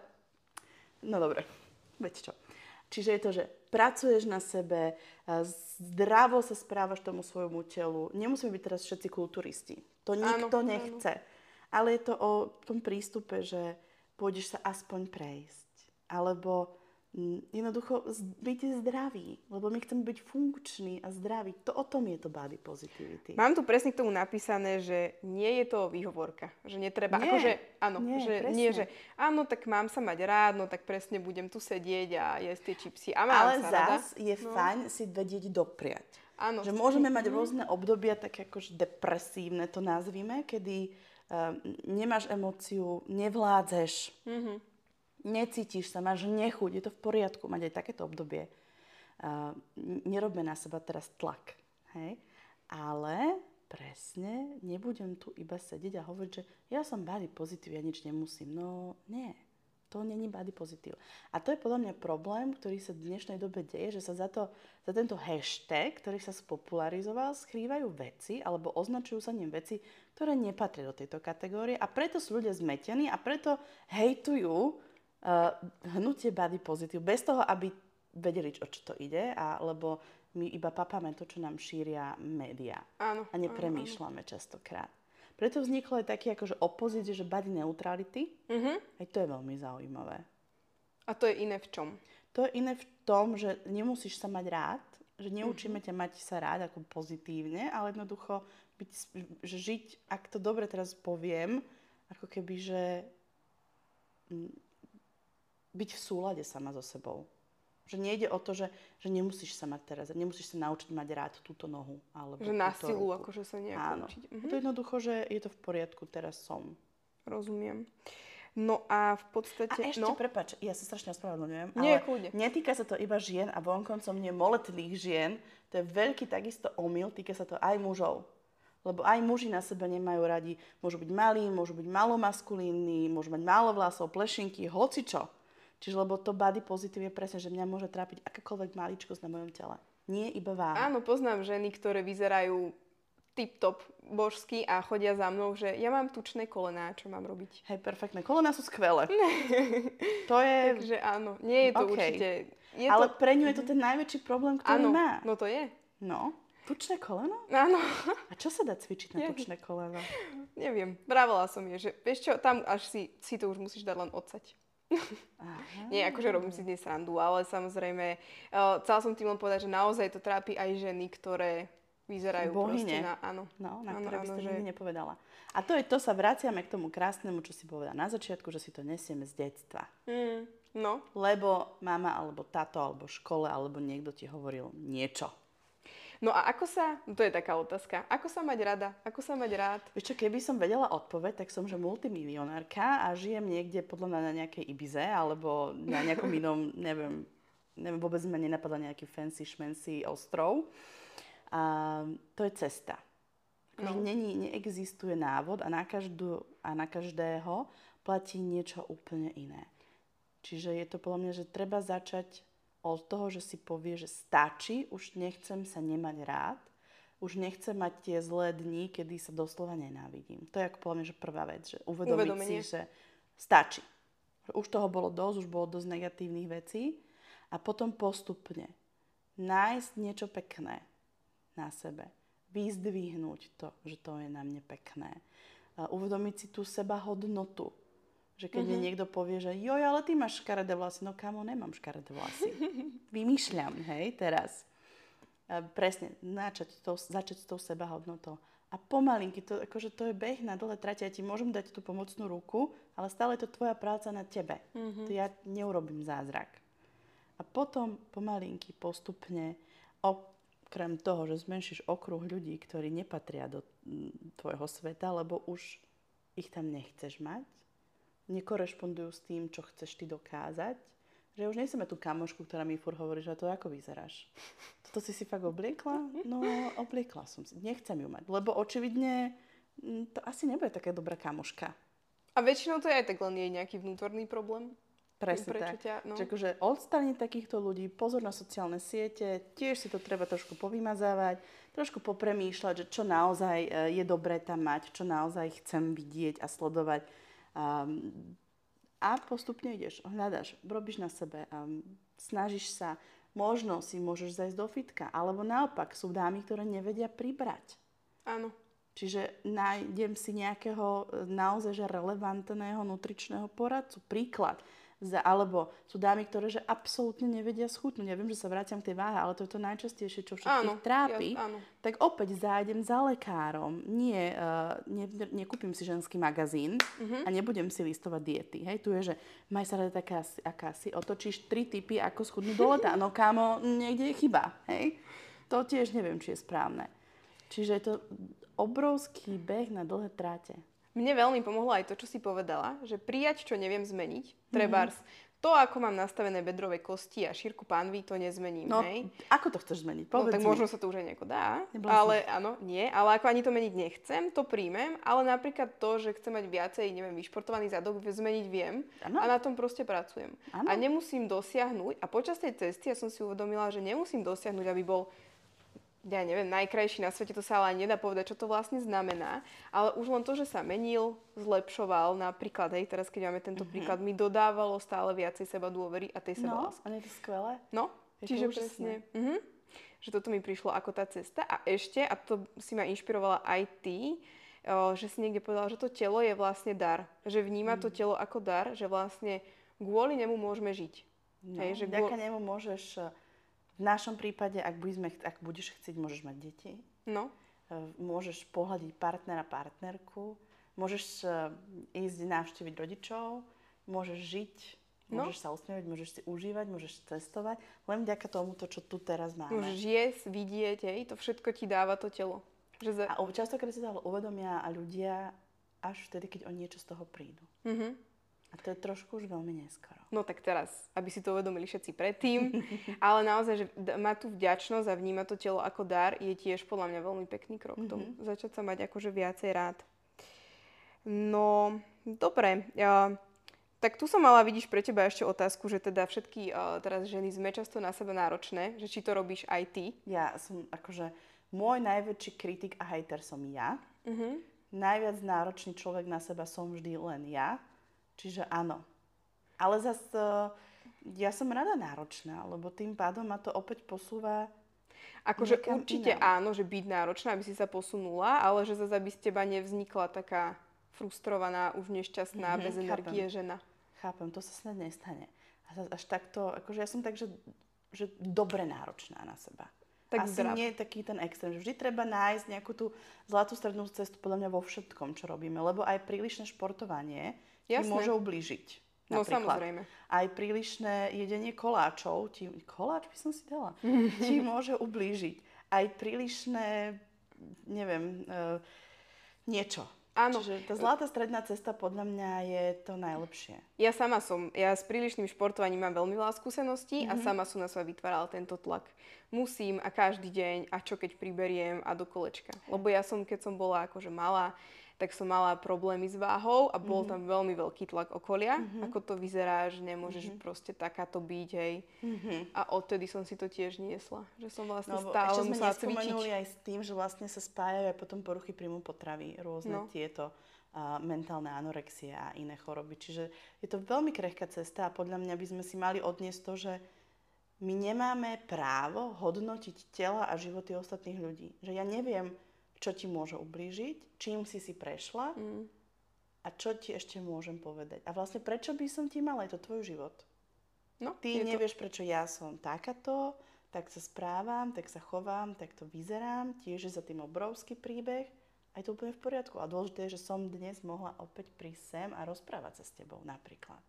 S2: no dobre, veď čo. Čiže je to, že pracuješ na sebe, a zdravo sa správaš tomu svojmu telu. Nemusíme byť teraz všetci kulturisti. To nikto
S1: áno.
S2: nechce. Ale je to o tom prístupe, že pôjdeš sa aspoň prejsť. Alebo jednoducho byť zdravý. Lebo my chceme byť funkční a zdraví. To o tom je to body positivity.
S1: Mám tu presne k tomu napísané, že nie je to výhovorka. Že netreba,
S2: Nie,
S1: akože, áno,
S2: nie,
S1: že
S2: presne.
S1: nie, že áno, tak mám sa mať rád, no tak presne budem tu sedieť a jesť tie čipsy a mám
S2: Ale
S1: sa rada.
S2: zas je
S1: No.
S2: fajn si vedieť dopriať.
S1: Áno,
S2: Že môžeme mať rôzne obdobia, tak akože depresívne to nazvime, kedy um, nemáš emóciu, nevládzeš, necítiš sa, máš nechuť, je to v poriadku mať aj takéto obdobie. Uh, nerobme na seba teraz tlak, hej? Ale presne nebudem tu iba sedieť a hovoriť, že ja som body pozitív, ja nič nemusím. No nie, to není body pozitív. A to je podľa mňa problém, ktorý sa v dnešnej dobe deje, že sa za, to, za tento hashtag, ktorý sa spopularizoval, skrývajú veci alebo označujú sa ním veci, ktoré nepatria do tejto kategórie a preto sú ľudia zmetení a preto hejtujú uh, hnutie body pozitív bez toho, aby vedeli, o čo to ide, a, lebo my iba papáme to, čo nám šíria médiá
S1: Áno,
S2: a nepremýšľame častokrát. Preto vzniklo aj také akože opozície, že body neutrality.
S1: Mhm.
S2: Aj to je veľmi zaujímavé.
S1: A to je iné v čom?
S2: To je iné v tom, že nemusíš sa mať rád, že neučíme ťa mať sa rád ako pozitívne, ale jednoducho byť, že žiť, ak to dobre teraz poviem, ako keby, že mm, byť v súlade sama so sebou. Že nejde o to, že, že nemusíš sa mať teraz, nemusíš sa naučiť mať rád túto nohu. Alebo
S1: Že na silu, akože sa nejako
S2: Áno.
S1: učiť. Mhm.
S2: to jednoducho, že je to v poriadku, teraz som.
S1: Rozumiem. No a v podstate...
S2: A ešte,
S1: no,
S2: prepač, ja sa strašne ospravedlňujem,
S1: Nie,
S2: ale netýka sa to iba žien a vonkoncom nie moletných žien. To je veľký takisto omyl, týka sa to aj mužov. Lebo aj muži na sebe nemajú radi. Môžu byť malí, môžu byť malo maskulínni, môžu mať málo vlasov, plešinky, hocičo. Čiže lebo to body pozitív je presne, že mňa môže trápiť akákoľvek maličkosť na mojom tele. Nie iba váha.
S1: Áno, poznám ženy, ktoré vyzerajú tip-top božsky a chodia za mnou, že ja mám tučné kolená, čo mám robiť.
S2: Hej, perfektné. Kolená sú skvelé. *laughs* to je...
S1: Takže áno, nie je to
S2: Okej.
S1: určite... Je
S2: ale
S1: to...
S2: pre ňu je to ten najväčší problém, ktorý
S1: Áno,
S2: má.
S1: no to je.
S2: No, tučné koleno?
S1: Áno,
S2: A čo sa dá cvičiť na tučné koleno?
S1: neviem. Vravela som je, že vieš čo, tam až si, si to už musíš dať len odsať.
S2: Aha.
S1: Nie, akože robím si dnes srandu, ale samozrejme, uh, chcela som tým len povedať, že naozaj to trápi aj ženy, ktoré vyzerajú proste
S2: Bohyne.
S1: na... Áno.
S2: No, na
S1: Áno,
S2: ktoré by ste
S1: že-
S2: nepovedala. A to je to, sa vraciame k tomu krásnemu, čo si povedala na začiatku, že si to nesieme z detstva.
S1: Mm, no,
S2: Lebo mama, alebo tato, alebo škole, alebo niekto ti hovoril niečo.
S1: No a ako sa, to je taká otázka, ako sa mať rada, ako sa mať rád?
S2: Vieš čo, keby som vedela odpoveď, tak som, že multimilionárka a žijem niekde podľa mňa na nejakej Ibize, alebo na nejakom inom, *laughs* neviem, neviem, vôbec ma nenapadá nejaký fancy šmency ostrov. A to je cesta. Akože
S1: No.
S2: není, neexistuje návod a na, každú, a na každého platí niečo úplne iné. Čiže je to podľa mňa, že treba začať od toho, že si povie, že stačí, už nechcem sa nemať rád, už nechcem mať tie zlé dni, kedy sa doslova nenávidím. To je ako podľa mňa, že prvá vec, že uvedomiť
S1: Uvedomenie.
S2: si, že stačí. Už toho bolo dosť, už bolo dosť negatívnych vecí a potom postupne nájsť niečo pekné na sebe. Vyzdvihnúť to, že to je na mne pekné. Uvedomiť si tú seba hodnotu. Že keď mi niekto povie, že joj, ale ty máš škaredé vlasy. No kamo, nemám škaredé vlasy. *laughs* Vymýšľam, hej, teraz. A presne, načať to, začať s tou seba hodnotou. A pomalinky, to, akože to je beh na dlhé trate, ja ti môžem dať tú pomocnú ruku, ale stále je to tvoja práca na tebe. Mm-hmm. To ja neurobím zázrak. A potom pomalinky, postupne, okrem toho, že zmenšíš okruh ľudí, ktorí nepatria do tvojho sveta, lebo už ich tam nechceš mať, nekorešpondujú s tým, čo chceš ty dokázať, že už nejseme tú kamošku, ktorá mi fur hovorí, že to ako vyzeráš. Toto si si fakt obliekla? No, obliekla som si. Nechcem ju mať, lebo očividne mm, to asi nebude taká dobrá kamoška.
S1: A väčšinou to je aj tak len jej nejaký vnútorný problém.
S2: Presne
S1: Prečo
S2: tak.
S1: ťa, no.
S2: Čiže akože odstrániť takýchto ľudí, pozor na sociálne siete, tiež si to treba trošku povymazávať, trošku popremýšľať, že čo naozaj e, je dobré tam mať, čo naozaj chcem vidieť a sledovať. Um, a postupne ideš, hľadaš, robíš na sebe, um, snažíš sa, možno si môžeš zajsť do fitka, alebo naopak sú dámy, ktoré nevedia pribrať.
S1: Áno.
S2: Čiže nájdem si nejakého e, naozaj že relevantného nutričného poradcu. Príklad. Za, alebo sú dámy, ktoré že absolútne nevedia schutnúť. Ja viem, že sa vraciam k tej váhe, ale to je to najčastejšie, čo všetkých
S1: Áno,
S2: trápi.
S1: ja- áno.
S2: Tak opäť zájdem za lekárom. Nie, uh, ne, ne, nekúpim si ženský magazín
S1: Mhm.
S2: a nebudem si listovať diety. Hej, tu je, že maj sa rada taká, aká si, otočíš tri typy, ako schudnúť do leta. No kámo, niekde je chyba. Hej? To tiež neviem, či je správne. Čiže je to obrovský beh na dlhé tráte.
S1: Mne veľmi pomohlo aj to, čo si povedala, že prijať, čo neviem zmeniť.
S2: Mhm.
S1: Trebárs, to, ako mám nastavené bedrové kosti a šírku pánvy, to nezmením,
S2: No,
S1: hej?
S2: ako to chceš zmeniť?
S1: No,
S2: Povedz
S1: tak
S2: mi.
S1: možno sa to už aj nejako dá,
S2: Neblázni.
S1: ale áno, nie, ale ako ani to meniť nechcem, to príjmem, ale napríklad to, že chcem mať viacej, neviem, vyšportovaný zadok, zmeniť viem
S2: Áno.
S1: a na tom proste pracujem.
S2: Áno.
S1: A nemusím dosiahnuť, a počas tej cesty ja som si uvedomila, že nemusím dosiahnuť, aby bol ja neviem, najkrajší na svete, to sa ale nedá povedať, čo to vlastne znamená, ale už len to, že sa menil, zlepšoval, napríklad, hej, teraz keď máme tento príklad, mi dodávalo stále viacej seba dôvery a tej seba
S2: Mhm. No,
S1: lásky.
S2: a nie je to skvelé?
S1: No,
S2: Je
S1: čiže presne. Mhm. Že toto mi prišlo ako tá cesta. A ešte, a to si ma inšpirovala aj ty, o, že si niekde povedala, že to telo je vlastne dar. Že vníma to telo ako dar, že vlastne kvôli nemu môžeme žiť.
S2: No,
S1: Hej, že
S2: vďaka
S1: kvô-
S2: nemu môžeš, v našom prípade, ak, budeme, ak budeš chcieť, môžeš mať deti,
S1: No,
S2: eh, môžeš pohľadiť partnera, partnerku, môžeš eh, ísť navštíviť rodičov, môžeš žiť,
S1: No.
S2: môžeš sa usmievať, môžeš si užívať, môžeš cestovať, len vďaka tomuto, čo tu teraz máme.
S1: môžeš jesť, vidieť, hej, to všetko ti dáva to telo. Že za...
S2: A častokrát si to ale uvedomia a ľudia až vtedy, keď o niečo z toho prídu.
S1: Mhm.
S2: A to je trošku už veľmi neskoro.
S1: No tak teraz, aby si to uvedomili všetci predtým, *laughs* ale naozaj, že mať tú vďačnosť a vnímať to telo ako dar je tiež podľa mňa veľmi pekný krok k tomu. Začať sa mať akože viacej rád. No, dobre. Ja, tak tu som mala, vidíš, pre teba ešte otázku, že teda všetky uh, teraz ženy sme často na seba náročné, že či to robíš aj ty.
S2: Ja som akože, môj najväčší kritik a hejter som ja.
S1: Mhm.
S2: Najviac náročný človek na seba som vždy len ja. Čiže áno. Ale zase ja som rada náročná, lebo tým pádom ma to opäť posúva
S1: Akože určite
S2: inám.
S1: áno, že byť náročná, aby si sa posunula, ale že zase aby z teba nevznikla taká frustrovaná, už nešťastná,
S2: Mhm,
S1: bez
S2: chápem.
S1: energie žena.
S2: Chápem, to sa snad nestane. A až takto, akože ja som tak, že, že dobre náročná na seba.
S1: Tak
S2: Asi
S1: zdrav.
S2: nie je taký ten extrém, že vždy treba nájsť nejakú tú zlatú strednú cestu podľa mňa vo všetkom, čo robíme. Lebo aj prílišné športovanie ti
S1: Jasné.
S2: môže ublížiť.
S1: No
S2: Napríklad.
S1: samozrejme.
S2: Aj prílišné jedenie koláčov, ti, koláč by som si dala, *laughs* ti môže ublížiť. Aj prílišné, neviem, uh, niečo.
S1: Áno.
S2: Čiže tá zlatá stredná cesta podľa mňa je to najlepšie.
S1: Ja sama som, ja s prílišným športovaním mám veľmi veľa skúseností
S2: Mhm.
S1: a sama som na seba vytvárala tento tlak. Musím a každý deň a čo keď priberiem a do kolečka. Lebo ja som, keď som bola akože malá, tak som mala problémy s váhou a bol
S2: Mhm.
S1: tam veľmi veľký tlak okolia. Ako to vyzerá, že nemôžeš
S2: Mhm.
S1: proste takáto byť, hej. A odtedy som si to tiež niesla. Že som vlastne
S2: No,
S1: stále
S2: ešte sme
S1: musela cvičiť.
S2: aj s tým, že vlastne sa spájajú aj potom poruchy príjmu potravy, rôzne
S1: No.
S2: tieto uh, mentálne anorexie a iné choroby. Čiže je to veľmi krehká cesta a podľa mňa by sme si mali odniesť to, že my nemáme právo hodnotiť tela a životy ostatných ľudí. Že ja neviem, čo ti môže ublížiť, čím si si prešla
S1: Mm.
S2: a čo ti ešte môžem povedať. A vlastne prečo by som ti mala, je to tvoj život.
S1: No,
S2: Ty
S1: je to-
S2: nevieš, prečo ja som takáto, tak sa správam, tak sa chovám, tak to vyzerám. Tiež je za tým obrovský príbeh. A je to úplne v poriadku. A dôležité je, že som dnes mohla opäť prísť sem a rozprávať sa s tebou napríklad.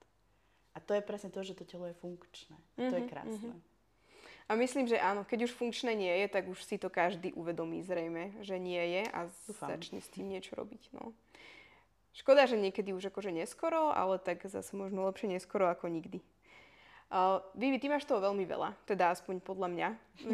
S2: A to je presne to, že to telo je funkčné. A to je
S1: Mhm,
S2: krásne.
S1: A myslím, že áno, keď už funkčné nie je, tak už si to každý uvedomí zrejme, že nie je a
S2: Dúfam.
S1: začne s tým niečo robiť. No. Škoda, že niekedy už akože neskoro, ale tak zase možno lepšie neskoro ako nikdy. Uh, Vivi, ty máš toho veľmi veľa, teda aspoň podľa mňa,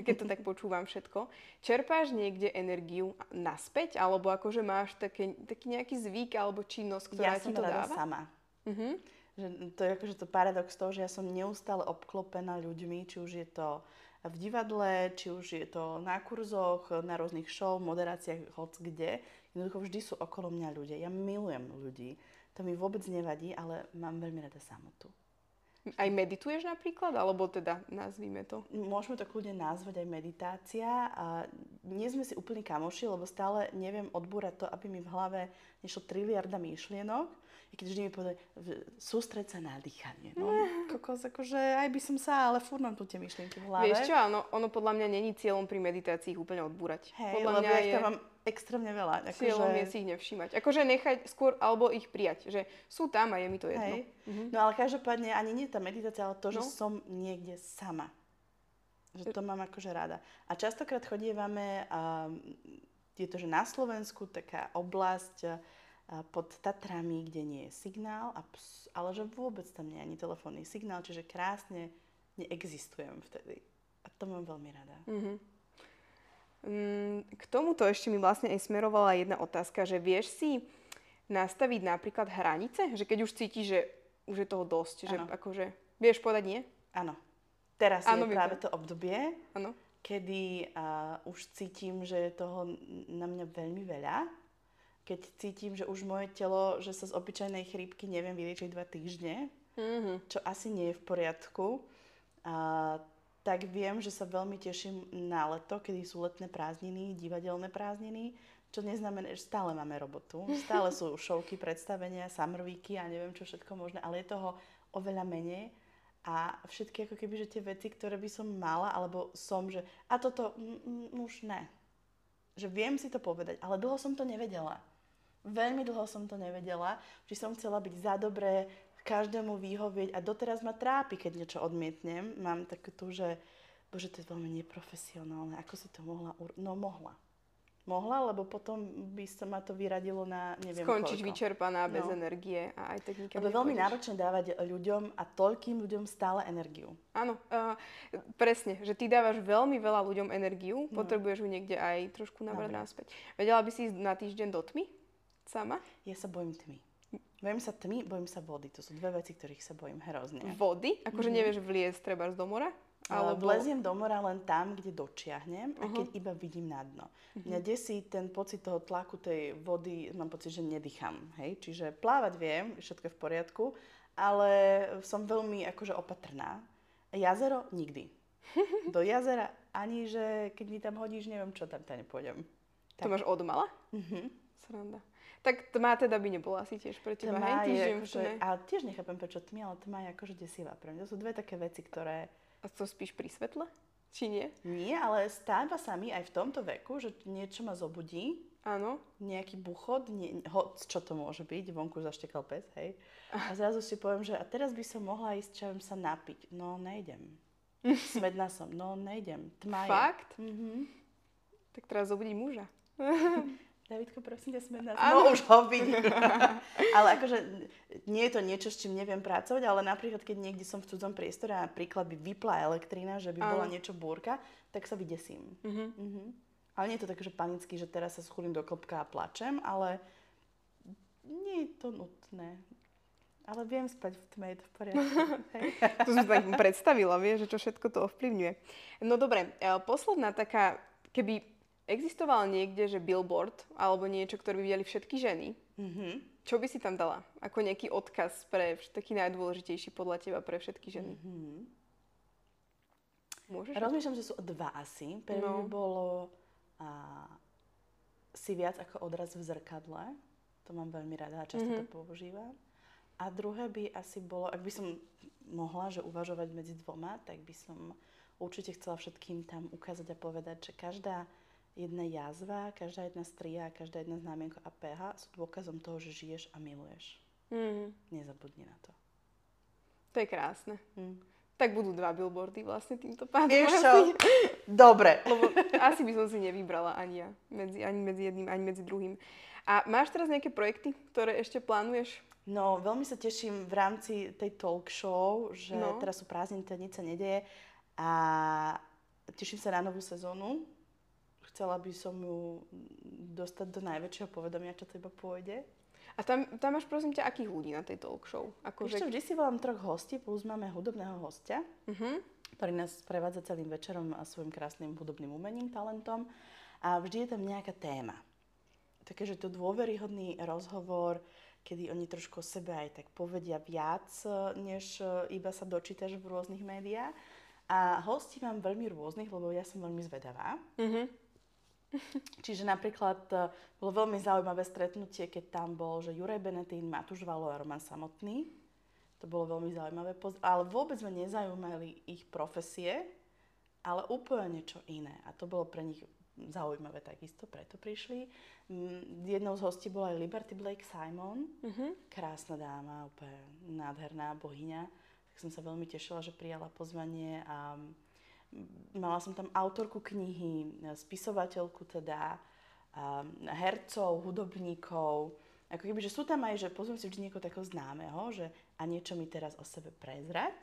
S1: keď to tak počúvam všetko. Čerpáš niekde energiu naspäť, alebo akože máš také, taký nejaký zvyk alebo činnosť, ktorá
S2: Ja
S1: ti
S2: som
S1: to dáva?
S2: sama.
S1: Mhm.
S2: Že to je akože to paradox toho, že ja som neustále obklopená ľuďmi, či už je to v divadle, či už je to na kurzoch, na rôznych show, moderáciách, hoc kde. Jednoducho vždy sú okolo mňa ľudia. Ja milujem ľudí. To mi vôbec nevadí, ale mám veľmi rada samotu.
S1: Aj medituješ napríklad, alebo teda nazvime to?
S2: Môžeme to kľudne nazvať aj meditácia. A nie sme si úplní kamoši, lebo stále neviem odbúrať to, aby mi v hlave nešlo triliarda myšlienok. Keď vždy mi povedali, sústreď sa na dýchanie. No, kokos, akože aj by som sa, ale furt mám tu tie myšlienky v hlave.
S1: Vieš čo, áno, ono podľa mňa není cieľom pri meditácii ich úplne odbúrať.
S2: Hej,
S1: podľa mňa je
S2: mám extrémne veľa. Akože,
S1: cieľom je si ich nevšímať. Akože nechať skôr, alebo ich prijať, že sú tam a je mi to jedno.
S2: Hej. No ale každopádne ani nie tá meditácia, ale to, že
S1: No.
S2: som niekde sama. Že to mám akože rada. A častokrát chodievame, um, je to, že na Slovensku taká oblasť pod Tatrami, kde nie je signál, a ps, ale že vôbec tam nie je ani telefónny signál, čiže krásne neexistujem vtedy. A to mám veľmi rada.
S1: Mhm. Mm, K tomuto ešte mi vlastne aj smerovala jedna otázka, že vieš si nastaviť napríklad hranice? Že keď už cítiš, že už je toho dosť, že
S2: Áno.
S1: akože vieš povedať nie?
S2: Áno. Teraz
S1: Áno,
S2: je
S1: viem
S2: práve
S1: to.
S2: obdobie,
S1: Áno.
S2: kedy uh, už cítim, že je toho na mňa veľmi veľa. Keď cítim, že už moje telo, že sa z obyčajnej chrípky neviem vyliečiť dva týždne,
S1: Mhm.
S2: čo asi nie je v poriadku, a tak viem, že sa veľmi teším na leto, kedy sú letné prázdniny, divadelné prázdniny, čo neznamená, že stále máme robotu. *laughs* Stále sú šovky, predstavenia, weeky a neviem čo všetko možné, ale je toho oveľa menej. A všetky ako keby, že tie veci, ktoré by som mala, alebo som, že a toto mm, mm, už ne. Že viem si to povedať, ale dlho som to nevedela. Veľmi dlho som to nevedela, že som chcela byť za dobré, každému vyhovieť a doteraz ma trápi, keď niečo odmietnem. Mám takú tu, že bože, to je veľmi neprofesionálne. Ako si to mohla? Ur- no mohla. Mohla, lebo potom by sa ma to vyradilo na neviem
S1: Skončiť
S2: koľko.
S1: vyčerpaná, bez
S2: No.
S1: energie a aj tak nikam
S2: Lebo veľmi náročné dávať ľuďom a toľkým ľuďom stále energiu.
S1: Áno, uh, presne, že ty dávaš veľmi veľa ľuďom energiu,
S2: No.
S1: potrebuješ ju niekde aj trošku nabrať
S2: Nabrať.
S1: naspäť. Vedela by si ísť na týždeň do tmy? Sama?
S2: Ja sa bojím tmy. Bojím sa tmy, bojím sa vody. To sú dve veci, ktorých sa bojím hrozne.
S1: Vody? Akože nevieš vliesť treba do mora?
S2: Ale vleziem do mora len tam, kde dočiahnem a
S1: Mhm.
S2: keď iba vidím na dno. Mňa desí ten pocit toho tlaku tej vody, mám pocit, že nedýcham. Hej? Čiže plávať viem, všetko je v poriadku, ale som veľmi akože opatrná. Jazero nikdy. *laughs* Do jazera ani, že keď mi tam hodíš, neviem čo, tam tam nepôjdem.
S1: To máš od mala?
S2: Mhm.
S1: Sranda. Tak tma teda by nebola asi tiež pre teba,
S2: Tma
S1: hej?
S2: je akože,
S1: ne?
S2: a tiež nechápem prečo tmy, ale tma je akože desivá pre mňa. To sú dve také veci, ktoré
S1: A to spíš pri svetle? Či nie?
S2: nie, ale stáva sa mi aj v tomto veku, že niečo ma zobudí,
S1: Áno.
S2: nejaký buchod, nie, hoc čo to môže byť, vonku zaštekal pes, hej. A zrazu si poviem, že a teraz by som mohla ísť, čo sa napiť. No, nejdem. *laughs* Smedná som. No, nejdem. Tma je.
S1: Fakt?
S2: Mhm.
S1: Tak teraz zobudí muža. *laughs*
S2: Davidko, prosím ťa, som.
S1: Áno.
S2: No, už ho vidím. *laughs* ale akože nie je to niečo, s čím neviem pracovať, ale napríklad, keď niekde som v cudzom priestore a napríklad by vypla elektrina, že by bola
S1: Áno.
S2: niečo búrka, tak sa vydesím.
S1: Mhm.
S2: Mhm. Ale nie je to také, že panicky, že teraz sa schúlim do klopka a plačem, ale nie je to nutné. Ale viem spať v tme, je to v poriadku. *laughs* Hej.
S1: To som si tak predstavila, vieš, že čo všetko to ovplyvňuje. No dobre, e, posledná taká, keby existoval niekde, že billboard, alebo niečo, ktoré by videli všetky ženy,
S2: Mhm.
S1: čo by si tam dala? Ako nejaký odkaz pre taký najdôležitejší podľa teba pre všetky ženy?
S2: Mhm.
S1: Môžeš?
S2: Rozmýšľam, že sú dva asi. Prvý
S1: No.
S2: by bolo a, si viac ako odraz v zrkadle. To mám veľmi rada a často
S1: Mhm.
S2: to používam. A druhé by asi bolo, ak by som mohla, že uvažovať medzi dvoma, tak by som určite chcela všetkým tam ukázať a povedať, že každá jedna jazva, každá jedna stria, každá jedna znamienka a pH sú dôkazom toho, že žiješ a miluješ.
S1: Mm,
S2: Nezabudni na to.
S1: to je krásne.
S2: Hm.
S1: Tak budú dva billboardy vlastne týmto pádom.
S2: Vieš čo? *laughs* Dobre.
S1: Lebo asi by som si nevybrala ani ja. Medzi, ani medzi jedným, ani medzi druhým. A máš teraz nejaké projekty, ktoré ešte plánuješ?
S2: No, veľmi sa teším v rámci tej talk show, že
S1: No.
S2: teraz sú prázdniny, teda nič sa nedeje a teším sa na novú sezónu. Chcela by som ju dostať do najväčšieho povedomia, čo to iba pôjde.
S1: A tam, tam máš prosím ťa akých ľudí na tej talk show?
S2: Ešte
S1: Akože...
S2: vždy si volám troch hostí, plus máme hudobného hostia,
S1: Uh-huh.
S2: ktorý nás prevádza celým večerom a svojim krásnym hudobným umením, talentom. A vždy je tam nejaká téma. Také, že to dôveryhodný rozhovor, kedy oni trošku o sebe aj tak povedia viac, než e, iba sa dočítaš v rôznych médiách. A hostí mám veľmi rôznych, lebo ja som veľmi zvedavá.
S1: Uh-huh. *laughs*
S2: Čiže napríklad e, bolo veľmi zaujímavé stretnutie, keď tam bol, že Juraj Benetín, Matúš Valo a Roman Samotný. To bolo veľmi zaujímavé, ale vôbec ma nezaujímali ich profesie, ale úplne niečo iné. A to bolo pre nich zaujímavé takisto, preto prišli. Mm, Jednou z hostí bola aj Liberty Blake Simon,
S1: Uh-huh.
S2: krásna dáma, úplne nádherná bohyňa. Tak som sa veľmi tešila, že prijala pozvanie a mala som tam autorku knihy, spisovateľku teda, a hercov, hudobníkov. Ako keby, že sú tam aj, že pozvem si vždy niekoho takého známeho, že a niečo mi teraz o sebe prezrať.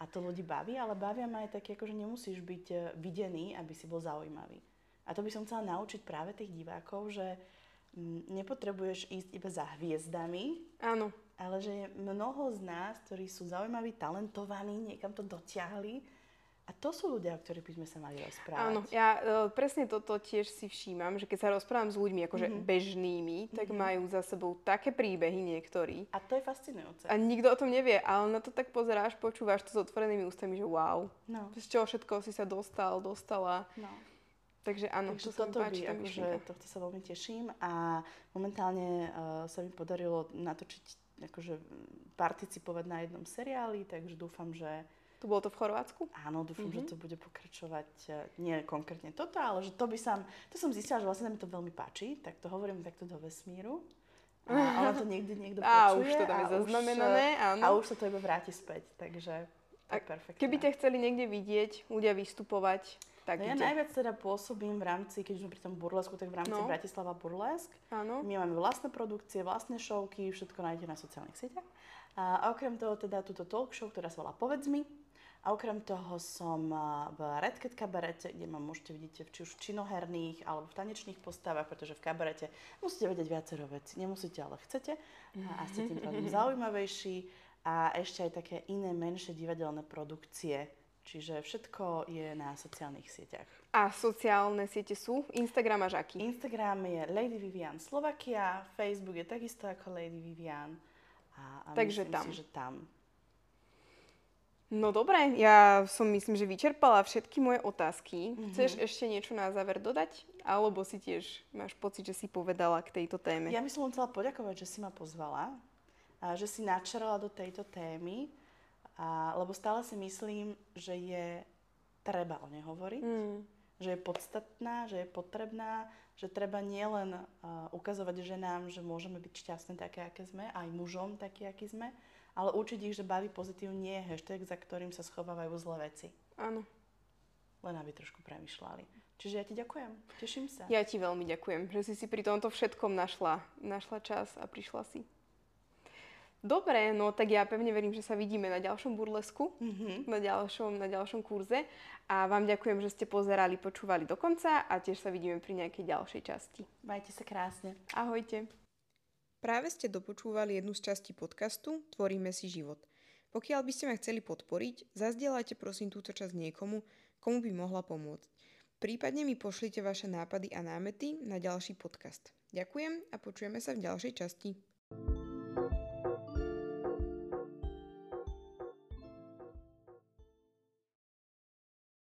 S2: A to ľudí baví, ale bavia ma aj také, ako že nemusíš byť e, videný, aby si bol zaujímavý. A to by som chcela naučiť práve tých divákov, že mm, nepotrebuješ ísť iba za hviezdami,
S1: Áno.
S2: ale že je mnoho z nás, ktorí sú zaujímaví, talentovaní, niekam to dotiahli a to sú ľudia, o ktorých by sme sa mali rozprávať.
S1: Áno, ja uh, presne toto tiež si všímam, že keď sa rozprávam s ľuďmi akože mm-hmm. bežnými, tak mm-hmm. majú za sebou také príbehy niektorí.
S2: A to je fascinujúce.
S1: A nikto o tom nevie, ale na to tak pozeráš, počúvaš to s otvorenými ústami, že wow. No. Z čoho všetko si sa dostal, dostala. No. Takže áno,
S2: Takže to toto páči, by, akože, tohto sa veľmi teším a momentálne uh, sa mi podarilo natočiť, akože participovať na jednom seriáli, takže dúfam, že
S1: to bolo to v Chorvátsku?
S2: Áno, dúfam, mm-hmm. že mhm. to bude pokračovať, e, nie konkrétne toto, ale že to by som, to som zistila, že vlastne sa mi to veľmi páči, tak to hovorím takto do vesmíru. A ono to niekde niekto počuje. *laughs*
S1: A už to tam je zaznamenané,
S2: už,
S1: áno.
S2: A už sa to iba vráti späť, takže to je perfektné.
S1: Keby ťa chceli niekde vidieť, ľudia vystupovať, tak
S2: no ja najviac teda pôsobím v rámci, keď sme pri tom burlesku, tak v rámci no. Bratislava Burlesk. Áno. My máme vlastné produkcie, vlastné showky, všetko nájdete na sociálnych sieťach. A okrem toho teda túto talk show, ktorá sa volá Povedz mi, a okrem toho som v Red Cat kabarete, kde ma môžete vidieť či už v činoherných alebo v tanečných postavách, pretože v kabarete musíte vedieť viacero veci. Nemusíte, ale chcete a ste tým pádom *laughs* zaujímavejší. A ešte aj také iné menšie divadelné produkcie. Čiže všetko je na sociálnych sieťach.
S1: A sociálne siete sú? Instagram až aký?
S2: Instagram je Lady Vivian Slovakia, Facebook je takisto ako Lady Vivian. A, a
S1: Takže
S2: myslím
S1: tam.
S2: Si, že tam.
S1: No dobre, ja som myslím, že vyčerpala všetky moje otázky. Mm-hmm. Chceš ešte niečo na záver dodať? Alebo si tiež máš pocit, že si povedala k tejto téme?
S2: Ja by som chcela poďakovať, že si ma pozvala, a že si načerala do tejto témy, a, lebo stále si myslím, že je treba o nej hovoriť, mm. že je podstatná, že je potrebná, že treba nielen uh, ukazovať ženám, že môžeme byť šťastné také, aké sme, aj mužom taký, aký sme, ale učiť ich, že baví pozitív nie je hashtag, za ktorým sa schovávajú zlé veci.
S1: Áno.
S2: Len aby trošku premyšľali. Čiže ja ti ďakujem, teším sa.
S1: Ja ti veľmi ďakujem, že si si pri tomto všetkom našla, našla čas a prišla si. Dobre, no tak ja pevne verím, že sa vidíme na ďalšom burlesku, mm-hmm. na, ďalšom, na ďalšom kurze a vám ďakujem, že ste pozerali, počúvali do konca a tiež sa vidíme pri nejakej ďalšej časti.
S2: Majte sa krásne.
S1: Ahojte. Práve ste dopočúvali jednu z častí podcastu Tvoríme si život. Pokiaľ by ste ma chceli podporiť, zazdieľajte prosím túto časť niekomu, komu by mohla pomôcť. Prípadne mi pošlite vaše nápady a námety na ďalší podcast. Ďakujem a počujeme sa v ďalšej časti.